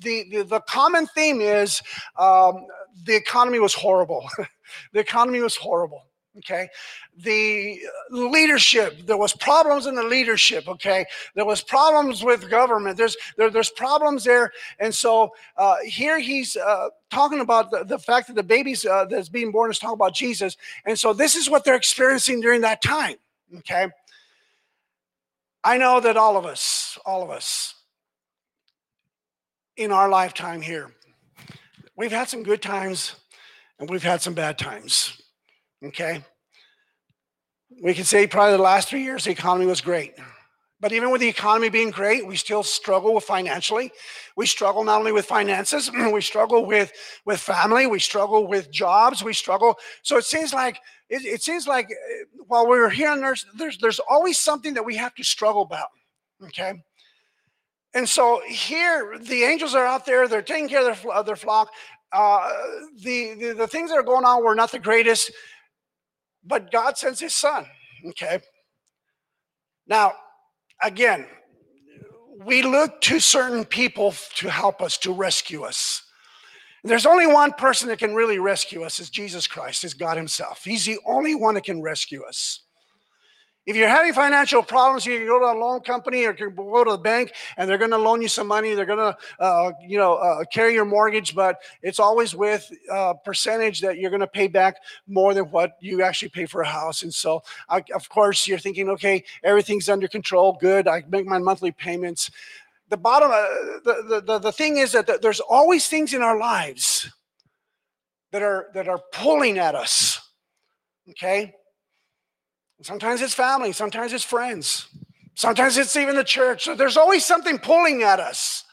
the, the, the common theme is um, the economy was horrible. [LAUGHS] the economy was horrible. Okay, the leadership there was problems in the leadership. Okay, there was problems with government. There's there, there's problems there, and so uh, here he's uh, talking about the, the fact that the babies uh, that's being born is talking about Jesus, and so this is what they're experiencing during that time. Okay, I know that all of us, all of us, in our lifetime here. We've had some good times and we've had some bad times. Okay? We can say probably the last three years the economy was great. But even with the economy being great, we still struggle with financially. We struggle not only with finances, [CLEARS THROAT] we struggle with, with family, we struggle with jobs, we struggle. So it seems like it, it seems like uh, while we're here on earth, there's there's always something that we have to struggle about. Okay. And so here, the angels are out there, they're taking care of their, of their flock. Uh, the, the, the things that are going on were not the greatest, but God sends his son. Okay. Now, again, we look to certain people to help us, to rescue us. There's only one person that can really rescue us is Jesus Christ, is God Himself. He's the only one that can rescue us. If you're having financial problems, you can go to a loan company or you can go to the bank and they're going to loan you some money. They're going to, uh, you know, uh, carry your mortgage, but it's always with a percentage that you're going to pay back more than what you actually pay for a house. And so, I, of course, you're thinking, okay, everything's under control. Good. I make my monthly payments. The bottom, uh, the, the, the thing is that there's always things in our lives that are that are pulling at us. Okay Sometimes it's family, sometimes it's friends, sometimes it's even the church. So there's always something pulling at us.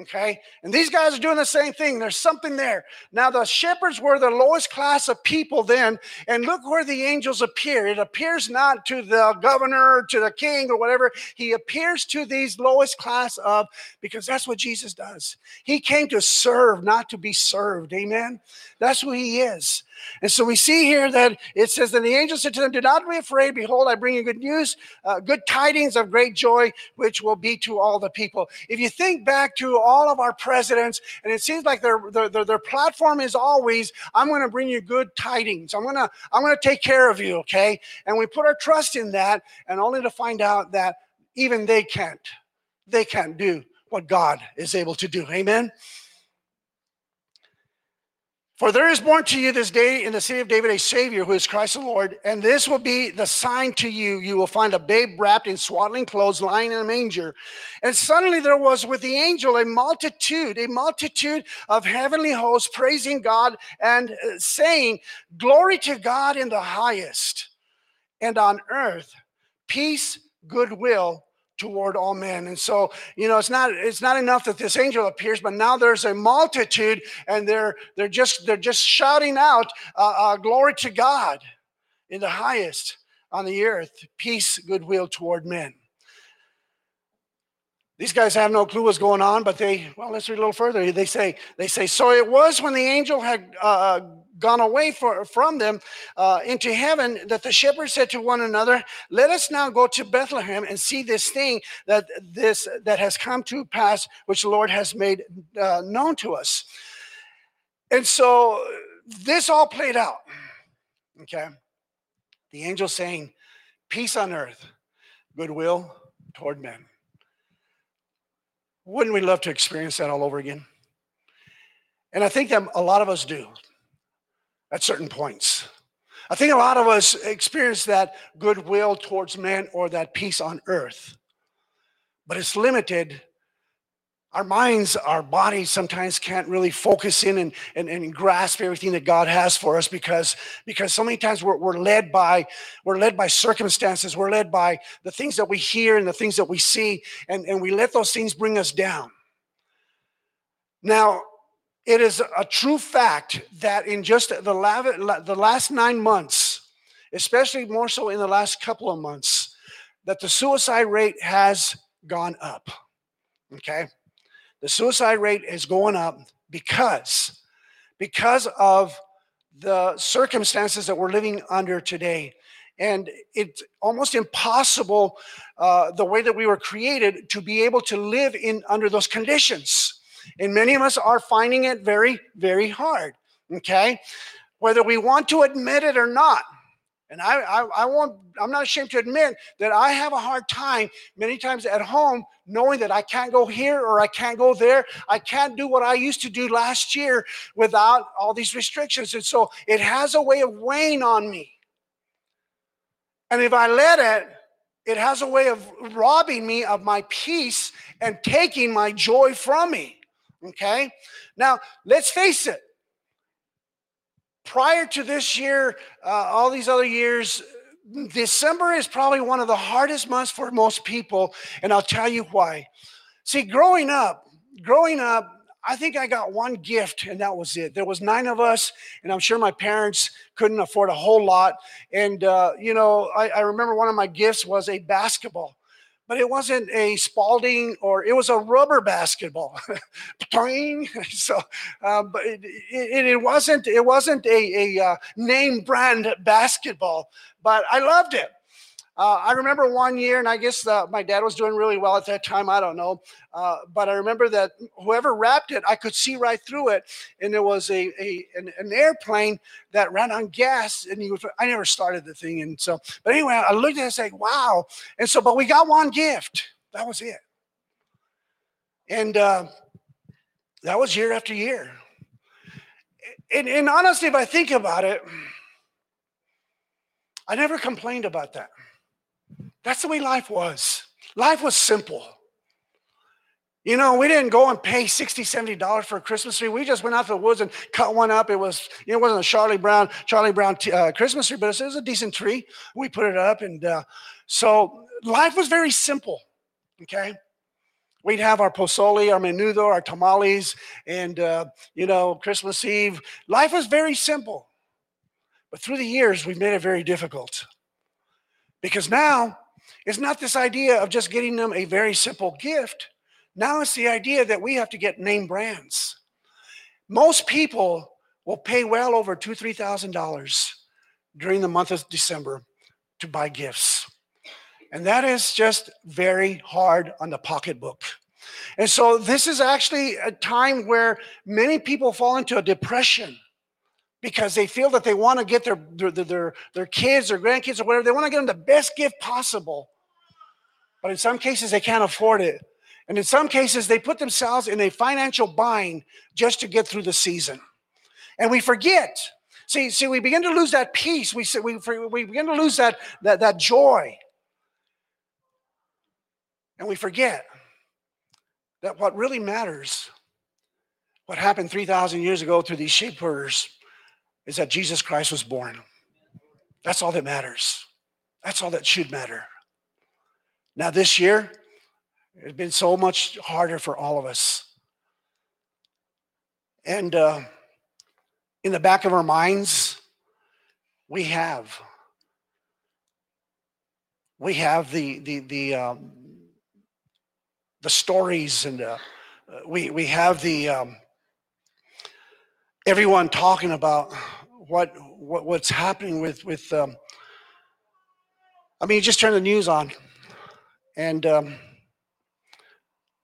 Okay. And these guys are doing the same thing. There's something there. Now, the shepherds were the lowest class of people then. And look where the angels appear. It appears not to the governor, to the king, or whatever. He appears to these lowest class of, because that's what Jesus does. He came to serve, not to be served. Amen. That's who he is. And so we see here that it says that the angel said to them, Do not be afraid. Behold, I bring you good news, uh, good tidings of great joy, which will be to all the people. If you think back to all of our presidents, and it seems like their, their, their, their platform is always, I'm going to bring you good tidings. I'm going to, I'm going to take care of you, okay? And we put our trust in that, and only to find out that even they can't. They can't do what God is able to do. Amen. For there is born to you this day in the city of David a Savior who is Christ the Lord, and this will be the sign to you. You will find a babe wrapped in swaddling clothes lying in a manger. And suddenly there was with the angel a multitude, a multitude of heavenly hosts praising God and uh, saying, Glory to God in the highest, and on earth, peace, goodwill toward all men. And so you know it's not it's not enough that this angel appears but now there's a multitude and they're they're just they're just shouting out uh, uh, glory to god in the highest on the earth peace goodwill toward men. These guys have no clue what's going on but they well let's read a little further. They say they say so it was when the angel had uh, gone away for, from them uh, into heaven that the shepherds said to one another let us now go to bethlehem and see this thing that this that has come to pass which the lord has made uh, known to us. And so this all played out okay? The angel saying peace on earth goodwill toward men. Wouldn't we love to experience that all over again? And i think that a lot of us do at certain points. I think a lot of us experience that goodwill towards men or that peace on earth, but it's limited. Our minds, our bodies sometimes can't really focus in and, and, and grasp everything that God has for us because, because so many times we're, we're led by we're led by circumstances, we're led by the things that we hear and the things that we see, and, and we let those things bring us down. Now, it is a true fact that in just the, la- the last nine months, especially more so in the last couple of months, that the suicide rate has gone up. Okay? The suicide rate is going up because because of the circumstances that we're living under today. And it's almost impossible, uh, the way that we were created, to be able to live in under those conditions. And many of us are finding it very, very hard. Okay. Whether we want to admit it or not. And I, I, I won't, I'm not ashamed to admit that I have a hard time many times at home knowing that I can't go here or I can't go there. I can't do what I used to do last year without all these restrictions. And so it has a way of weighing on me. And if I let it, it has a way of robbing me of my peace and taking my joy from me. Okay? Now, let's face it. Prior to this year, uh, all these other years, December is probably one of the hardest months for most people, and I'll tell you why. See, growing up, growing up, I think I got one gift, and that was it. There was nine of us, and I'm sure my parents couldn't afford a whole lot. And uh, you know, I, I remember one of my gifts was a basketball but it wasn't a Spalding or it was a rubber basketball. [LAUGHS] [LAUGHS] so, uh, but it, it, it, wasn't it wasn't a, a uh, name brand basketball, but I loved it. Uh, I remember one year, and I guess uh, my dad was doing really well at that time. I don't know. Uh, but I remember that whoever wrapped it, I could see right through it. And there was a, a an, an, airplane that ran on gas. And he was, I never started the thing. And so, but anyway, I looked at it and said, wow. And so, but we got one gift. That was it. And uh, that was year after year. And, and honestly, if I think about it, I never complained about that. That's the way life was. Life was simple. You know, we didn't go and pay 60 $70 for a Christmas tree. We just went out to the woods and cut one up. It was, you know, it wasn't a Charlie Brown, Charlie Brown uh, Christmas tree, but it was a decent tree. We put it up. And uh, so life was very simple. Okay. We'd have our pozole, our menudo, our tamales, and, uh, you know, Christmas Eve. Life was very simple. But through the years, we've made it very difficult. Because now it's not this idea of just getting them a very simple gift. Now it's the idea that we have to get name brands. Most people will pay well over two, three thousand dollars during the month of December to buy gifts. And that is just very hard on the pocketbook. And so this is actually a time where many people fall into a depression because they feel that they want to get their, their, their, their kids or grandkids or whatever, they want to get them the best gift possible. But in some cases, they can't afford it. And in some cases, they put themselves in a financial bind just to get through the season. and we forget. See, see, we begin to lose that peace. We, we, we begin to lose that, that, that joy. And we forget that what really matters, what happened 3,000 years ago through these sheep herders, is that Jesus Christ was born. That's all that matters. That's all that should matter. Now, this year, it's been so much harder for all of us. And uh, in the back of our minds, we have we have the the the um, the stories and uh, we we have the um, everyone talking about what, what what's happening with with um, I mean, you just turn the news on, and um,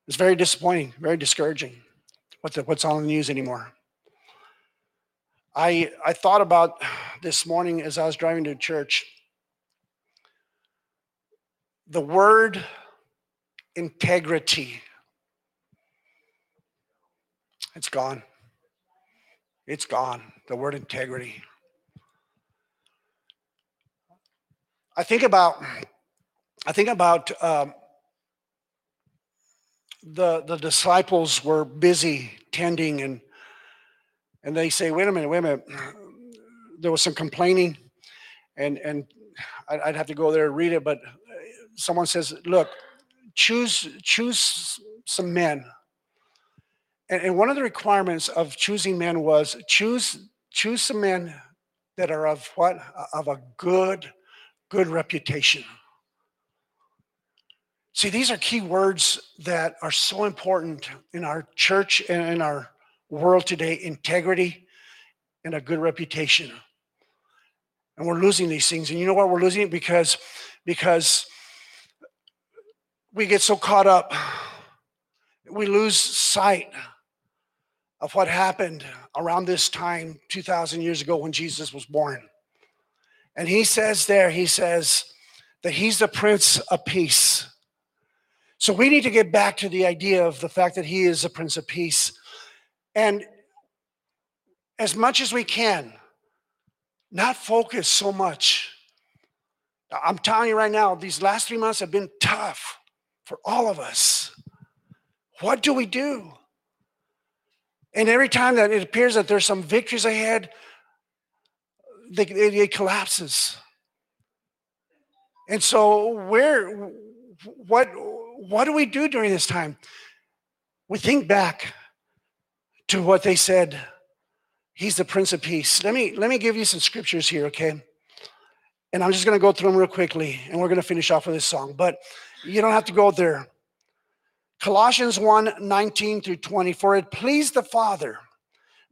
it's very disappointing, very discouraging. What the, what's on the news anymore? I I thought about this morning as I was driving to church. The word integrity. It's gone. It's gone. The word integrity. I think about I think about um, the the disciples were busy tending and and they say, wait a minute, wait a minute. There was some complaining, and and I'd have to go there and read it, but someone says, look, choose choose some men. And, and one of the requirements of choosing men was choose choose some men that are of what of a good good reputation. See, these are key words that are so important in our church and in our world today integrity and a good reputation. And we're losing these things. And you know what? We're losing it because, because we get so caught up, we lose sight of what happened around this time 2,000 years ago when Jesus was born. And he says there, he says that he's the Prince of Peace. So we need to get back to the idea of the fact that he is the Prince of Peace. And as much as we can, not focus so much. I'm telling you right now, these last three months have been tough for all of us. What do we do? And every time that it appears that there's some victories ahead, they, it, it collapses. And so, where, what, what do we do during this time? We think back to what they said. He's the Prince of Peace. Let me let me give you some scriptures here, okay? And I'm just going to go through them real quickly, and we're going to finish off with this song. But you don't have to go there. Colossians 1 19 through 20. For it pleased the Father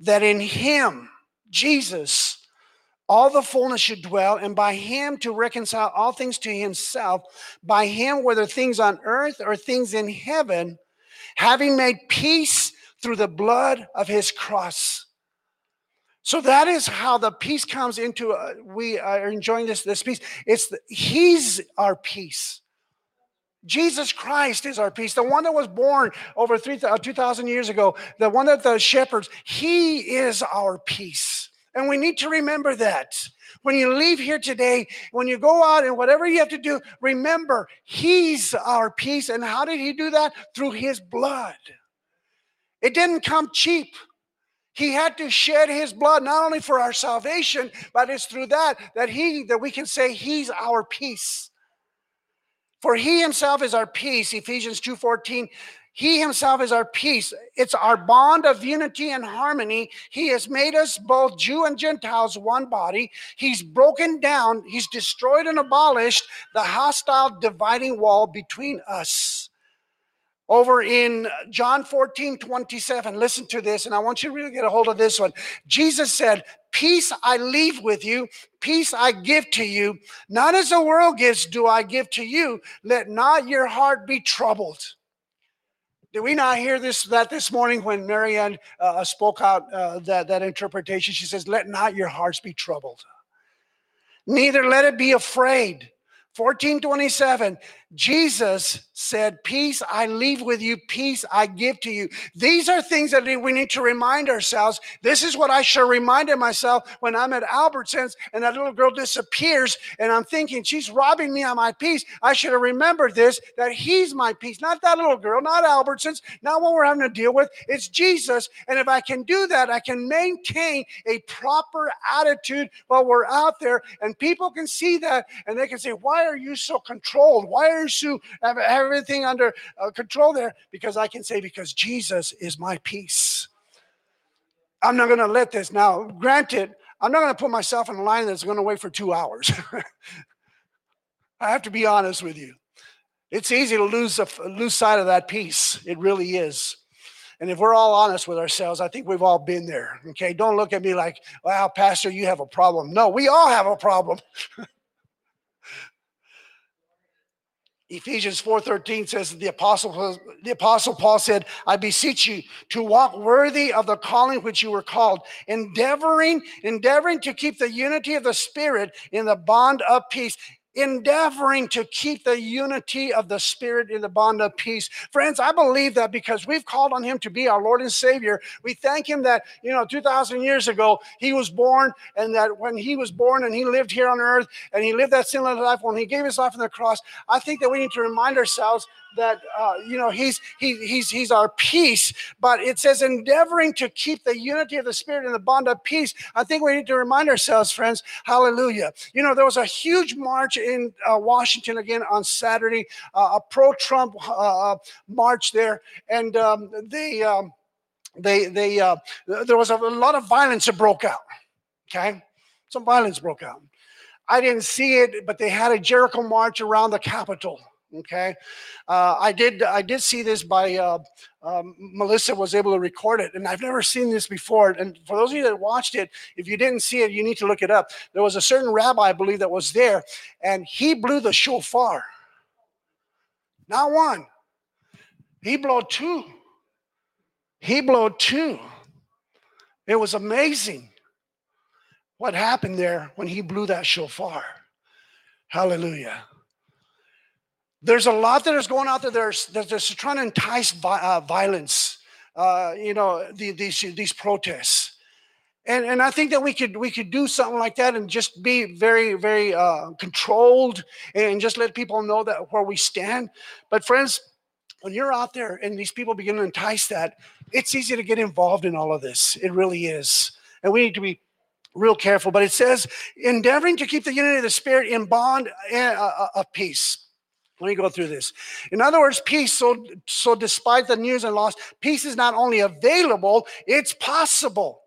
that in him, Jesus, all the fullness should dwell, and by him to reconcile all things to himself, by him, whether things on earth or things in heaven, having made peace through the blood of his cross. So that is how the peace comes into. Uh, we are enjoying this this peace. It's the, he's our peace. Jesus Christ is our peace, the one that was born over 3, uh, 2,000 years ago, the one that the shepherds, he is our peace. And we need to remember that. When you leave here today, when you go out and whatever you have to do, remember he's our peace. And how did he do that? Through his blood. It didn't come cheap. He had to shed his blood not only for our salvation, but it's through that that he that we can say he's our peace. For he himself is our peace, Ephesians 2:14. He himself is our peace. It's our bond of unity and harmony. He has made us both Jew and Gentiles one body. He's broken down, he's destroyed and abolished the hostile dividing wall between us. Over in John 14, 27, listen to this, and I want you to really get a hold of this one. Jesus said, Peace I leave with you, peace I give to you. Not as the world gives, do I give to you. Let not your heart be troubled. Did we not hear this that this morning when Marianne uh, spoke out uh, that, that interpretation? She says, Let not your hearts be troubled, neither let it be afraid. 1427 Jesus said, Peace I leave with you, peace I give to you. These are things that we need to remind ourselves. This is what I should reminded myself when I'm at Albertsons and that little girl disappears and I'm thinking, she's robbing me of my peace. I should have remembered this, that he's my peace, not that little girl, not Albertsons, not what we're having to deal with. It's Jesus. And if I can do that, I can maintain a proper attitude while we're out there and people can see that and they can say, Why are you so controlled? Why are have everything under uh, control there? Because I can say, Because Jesus is my peace. I'm not going to let this now. Granted, I'm not going to put myself in a line that's going to wait for two hours. [LAUGHS] I have to be honest with you. It's easy to lose a, lose sight of that peace. It really is. And if we're all honest with ourselves, I think we've all been there. Okay, don't look at me like, "Wow, Pastor, you have a problem." No, we all have a problem. [LAUGHS] Ephesians 4:13 says the apostle the apostle Paul said, "I beseech you to walk worthy of the calling which you were called, endeavoring endeavoring to keep the unity of the spirit in the bond of peace." Endeavoring to keep the unity of the Spirit in the bond of peace. Friends, I believe that because we've called on Him to be our Lord and Savior, we thank Him that, you know, 2,000 years ago, He was born, and that when He was born and He lived here on earth and He lived that sinless life, when He gave His life on the cross, I think that we need to remind ourselves that uh, you know he's he, he's he's our peace. But it says endeavoring to keep the unity of the spirit and the bond of peace. I think we need to remind ourselves friends hallelujah. You know there was a huge march in uh, washington again on saturday uh, a pro-trump uh, uh, march there. And um, they um, they they uh, there was a, a lot of violence that broke out okay? Some violence broke out. I didn't see it, but they had a Jericho march around the Capitol. Okay, uh, I did. I did see this by uh, um, Melissa was able to record it, and I've never seen this before. And for those of you that watched it, if you didn't see it, you need to look it up. There was a certain rabbi, I believe, that was there, and he blew the shofar. Not one. He blew two. He blew two. It was amazing what happened there when he blew that shofar. Hallelujah there's a lot that is going out there that's, that's trying to entice uh, violence uh, you know the, these these protests. And and i think that we could we could do something like that and just be very very uh, controlled and just let people know that where we stand. But friends when you're out there and these people begin to entice that it's easy to get involved in all of this. It really is. And we need to be real careful. But it says endeavoring to keep the unity of the spirit in bond uh, uh, of peace let me go through this. In other words, peace. So, so despite the news and loss, peace is not only available, it's possible.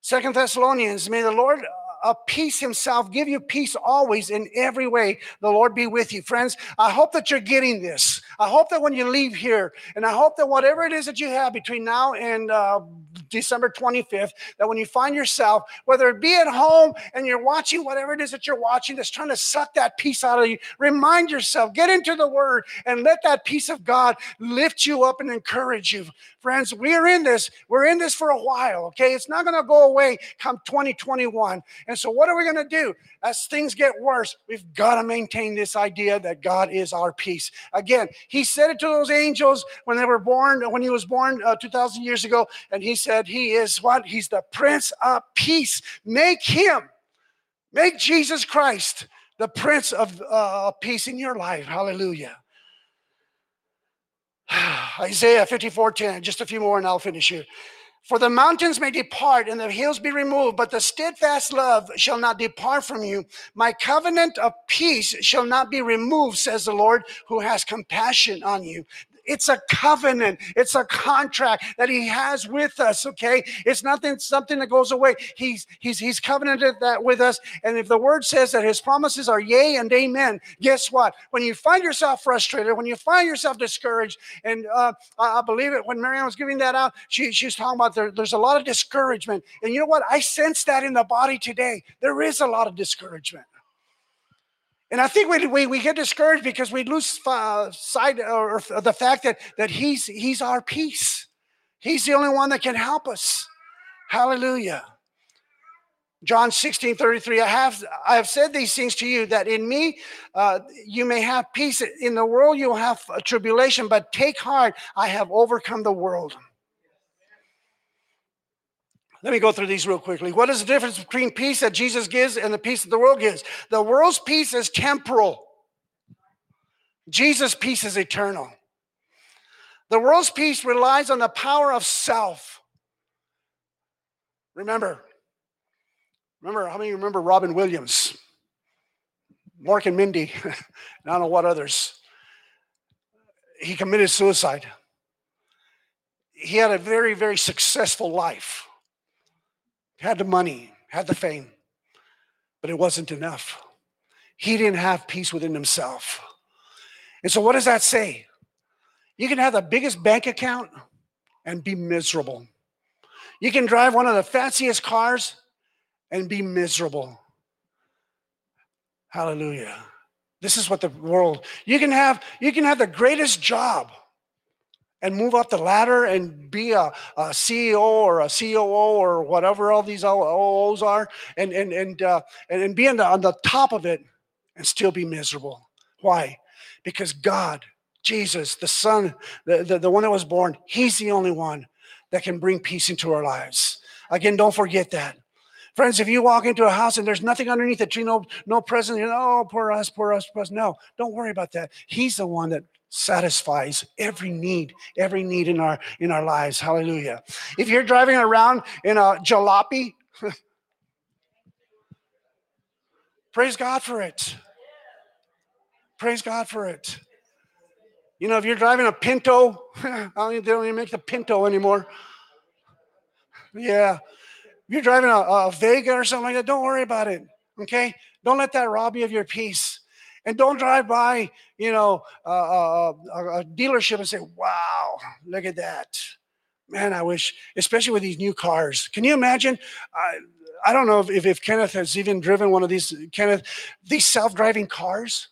Second Thessalonians, may the Lord of peace himself give you peace always in every way. The Lord be with you. Friends, I hope that you're getting this. I hope that when you leave here, and I hope that whatever it is that you have between now and uh, December 25th, that when you find yourself, whether it be at home and you're watching whatever it is that you're watching that's trying to suck that peace out of you, remind yourself, get into the word, and let that peace of God lift you up and encourage you. Friends, we're in this. We're in this for a while, okay? It's not going to go away come 2021. And so, what are we going to do? As things get worse, we've got to maintain this idea that God is our peace. Again, He said it to those angels when they were born, when He was born uh, 2,000 years ago, and He said, He is what? He's the Prince of Peace. Make Him, make Jesus Christ the Prince of uh, Peace in your life. Hallelujah. [SIGHS] Isaiah 54 10, just a few more and I'll finish here. For the mountains may depart and the hills be removed, but the steadfast love shall not depart from you. My covenant of peace shall not be removed, says the Lord, who has compassion on you. It's a covenant. It's a contract that he has with us. Okay. It's nothing, something that goes away. He's, he's, he's covenanted that with us. And if the word says that his promises are yea and amen, guess what? When you find yourself frustrated, when you find yourself discouraged, and uh, I, I, believe it when Marianne was giving that out, she, she was talking about there, there's a lot of discouragement. And you know what? I sense that in the body today. There is a lot of discouragement. And I think we, we, we get discouraged because we lose uh, sight or the fact that, that he's, he's our peace. He's the only one that can help us. Hallelujah. John 16, 33, I have, I have said these things to you that in me uh, you may have peace. In the world you'll have tribulation, but take heart, I have overcome the world. Let me go through these real quickly. What is the difference between peace that Jesus gives and the peace that the world gives? The world's peace is temporal. Jesus' peace is eternal. The world's peace relies on the power of self. Remember, remember, how many remember Robin Williams? Mork and Mindy, [LAUGHS] I don't know what others. He committed suicide. He had a very, very successful life. Had the money, had the fame, but it wasn't enough. He didn't have peace within himself. And so, what does that say? You can have the biggest bank account and be miserable. You can drive one of the fanciest cars and be miserable. Hallelujah. This is what the world, you can have, you can have the greatest job and move up the ladder and be a, a CEO or a COO or whatever all these OOs are and, and, and, uh, and, and be on the, on the top of it and still be miserable. Why? Because God, Jesus, the Son, the, the, the one that was born, He's the only one that can bring peace into our lives. Again, don't forget that. Friends, if you walk into a house and there's nothing underneath the tree, no, no present, you know, oh, poor us, poor us, poor us. No, don't worry about that. He's the one that satisfies every need, every need in our in our lives. Hallelujah. If you're driving around in a jalopy, [LAUGHS] praise God for it. Praise God for it. You know, if you're driving a Pinto, [LAUGHS] I don't even, they don't even make the Pinto anymore. Yeah. If you're driving a, a Vega or something like that, don't worry about it. Okay? Don't let that rob you of your peace. And don't drive by, you know, a, a, a dealership and say, wow, look at that. Man, I wish, especially with these new cars. Can you imagine? I, I don't know if, if Kenneth has even driven one of these, Kenneth, these self driving cars.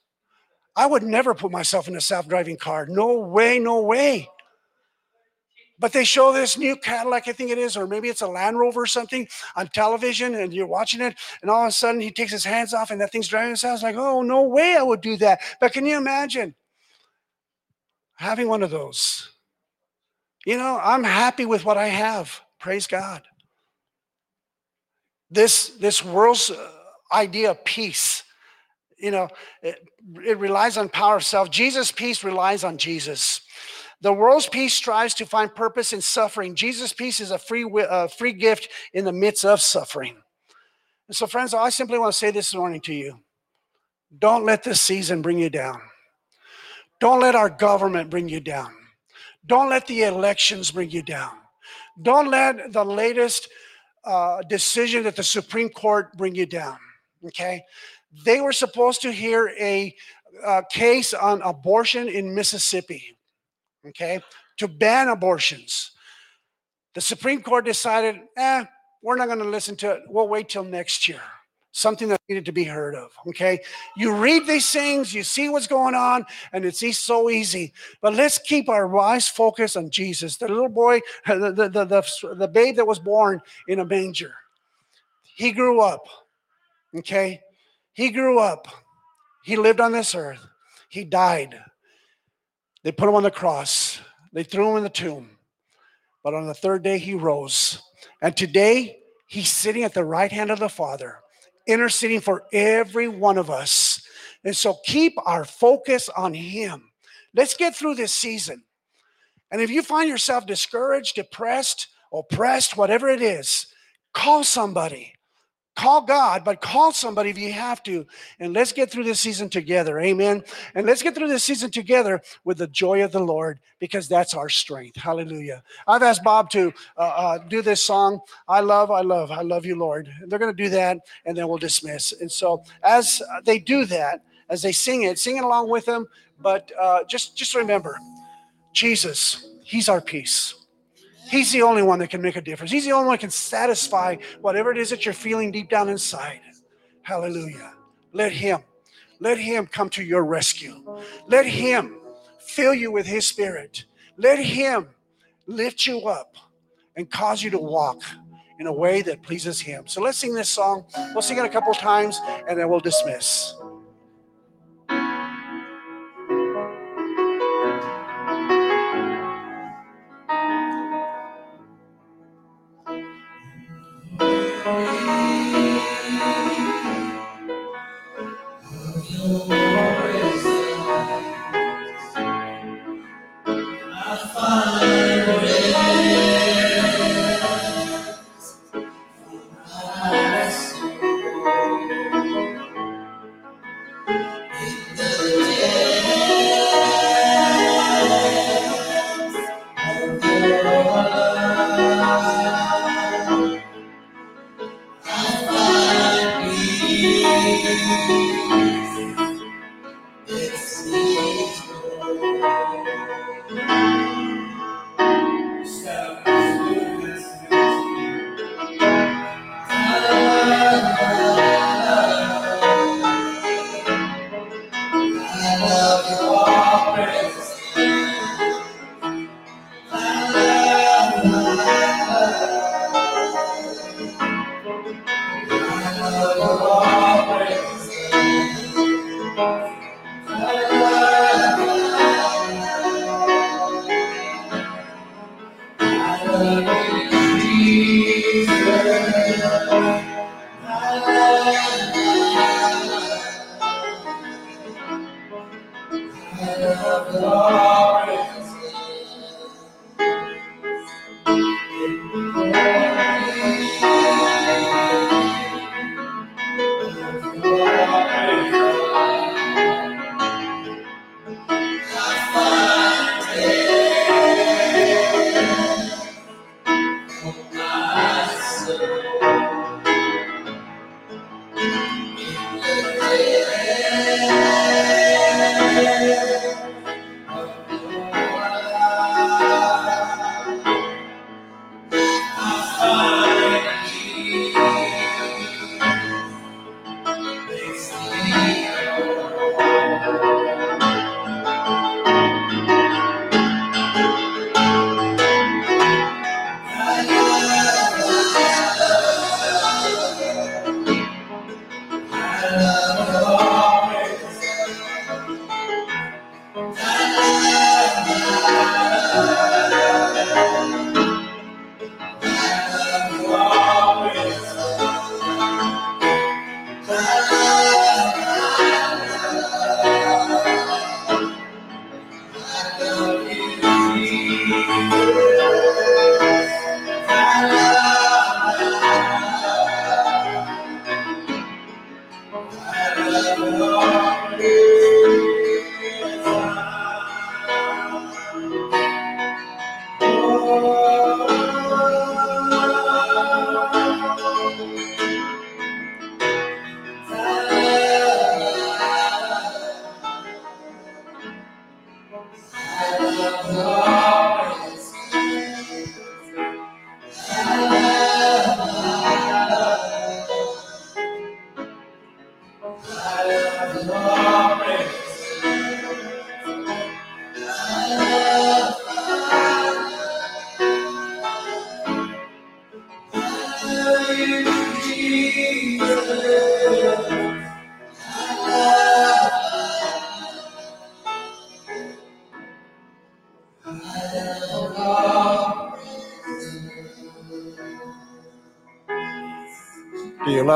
I would never put myself in a self driving car. No way, no way. But they show this new Cadillac, I think it is, or maybe it's a Land Rover or something on television, and you're watching it, and all of a sudden he takes his hands off and that thing's driving itself. Like, oh, no way I would do that. But can you imagine having one of those? You know, I'm happy with what I have. Praise God. This this world's uh, idea of peace you know, it, it relies on power of self. Jesus' peace relies on Jesus. The world's peace strives to find purpose in suffering. Jesus' peace is a free, uh, free gift in the midst of suffering. And so, friends, I simply want to say this morning to you don't let this season bring you down. Don't let our government bring you down. Don't let the elections bring you down. Don't let the latest uh, decision at the Supreme Court bring you down. Okay? they were supposed to hear a, a case on abortion in Mississippi, okay, to ban abortions. The Supreme Court decided, eh, we're not going to listen to it. We'll wait till next year. Something that needed to be heard of. Okay. You read these things, you see what's going on, and it's so easy. But let's keep our eyes focused on Jesus, the little boy, [LAUGHS] the, the, the, the, the babe that was born in a manger. He grew up. Okay. He grew up. He lived on this earth. He died. They put him on the cross. They threw him in the tomb. But on the third day, he rose. And today, he's sitting at the right hand of the Father, interceding for every one of us. And so keep our focus on him. Let's get through this season. And if you find yourself discouraged, depressed, oppressed, whatever it is, call somebody. Call God, but call somebody if you have to. And let's get through this season together. Amen. And let's get through this season together with the joy of the Lord because that's our strength. Hallelujah. I've asked Bob to uh, uh, do this song. I love, I love, I love you, Lord. they're going to do that and then we'll dismiss. And so as they do that, as they sing it, sing it along with them. But uh, just, just remember, Jesus, He's our peace. He's the only one that can make a difference. He's the only one that can satisfy whatever it is that you're feeling deep down inside. Hallelujah. Let Him, let Him come to your rescue. Let Him fill you with His Spirit. Let Him lift you up and cause you to walk in a way that pleases Him. So let's sing this song. We'll sing it a couple times and then we'll dismiss.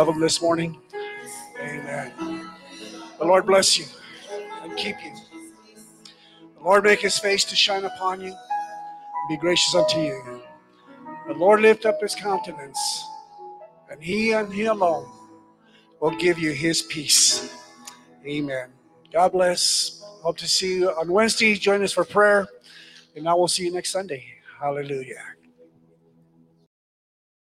Love him this morning? Amen. The Lord bless you and keep you. The Lord make his face to shine upon you, and be gracious unto you. The Lord lift up his countenance, and he and he alone will give you his peace. Amen. God bless. Hope to see you on Wednesday. Join us for prayer, and I will see you next Sunday. Hallelujah.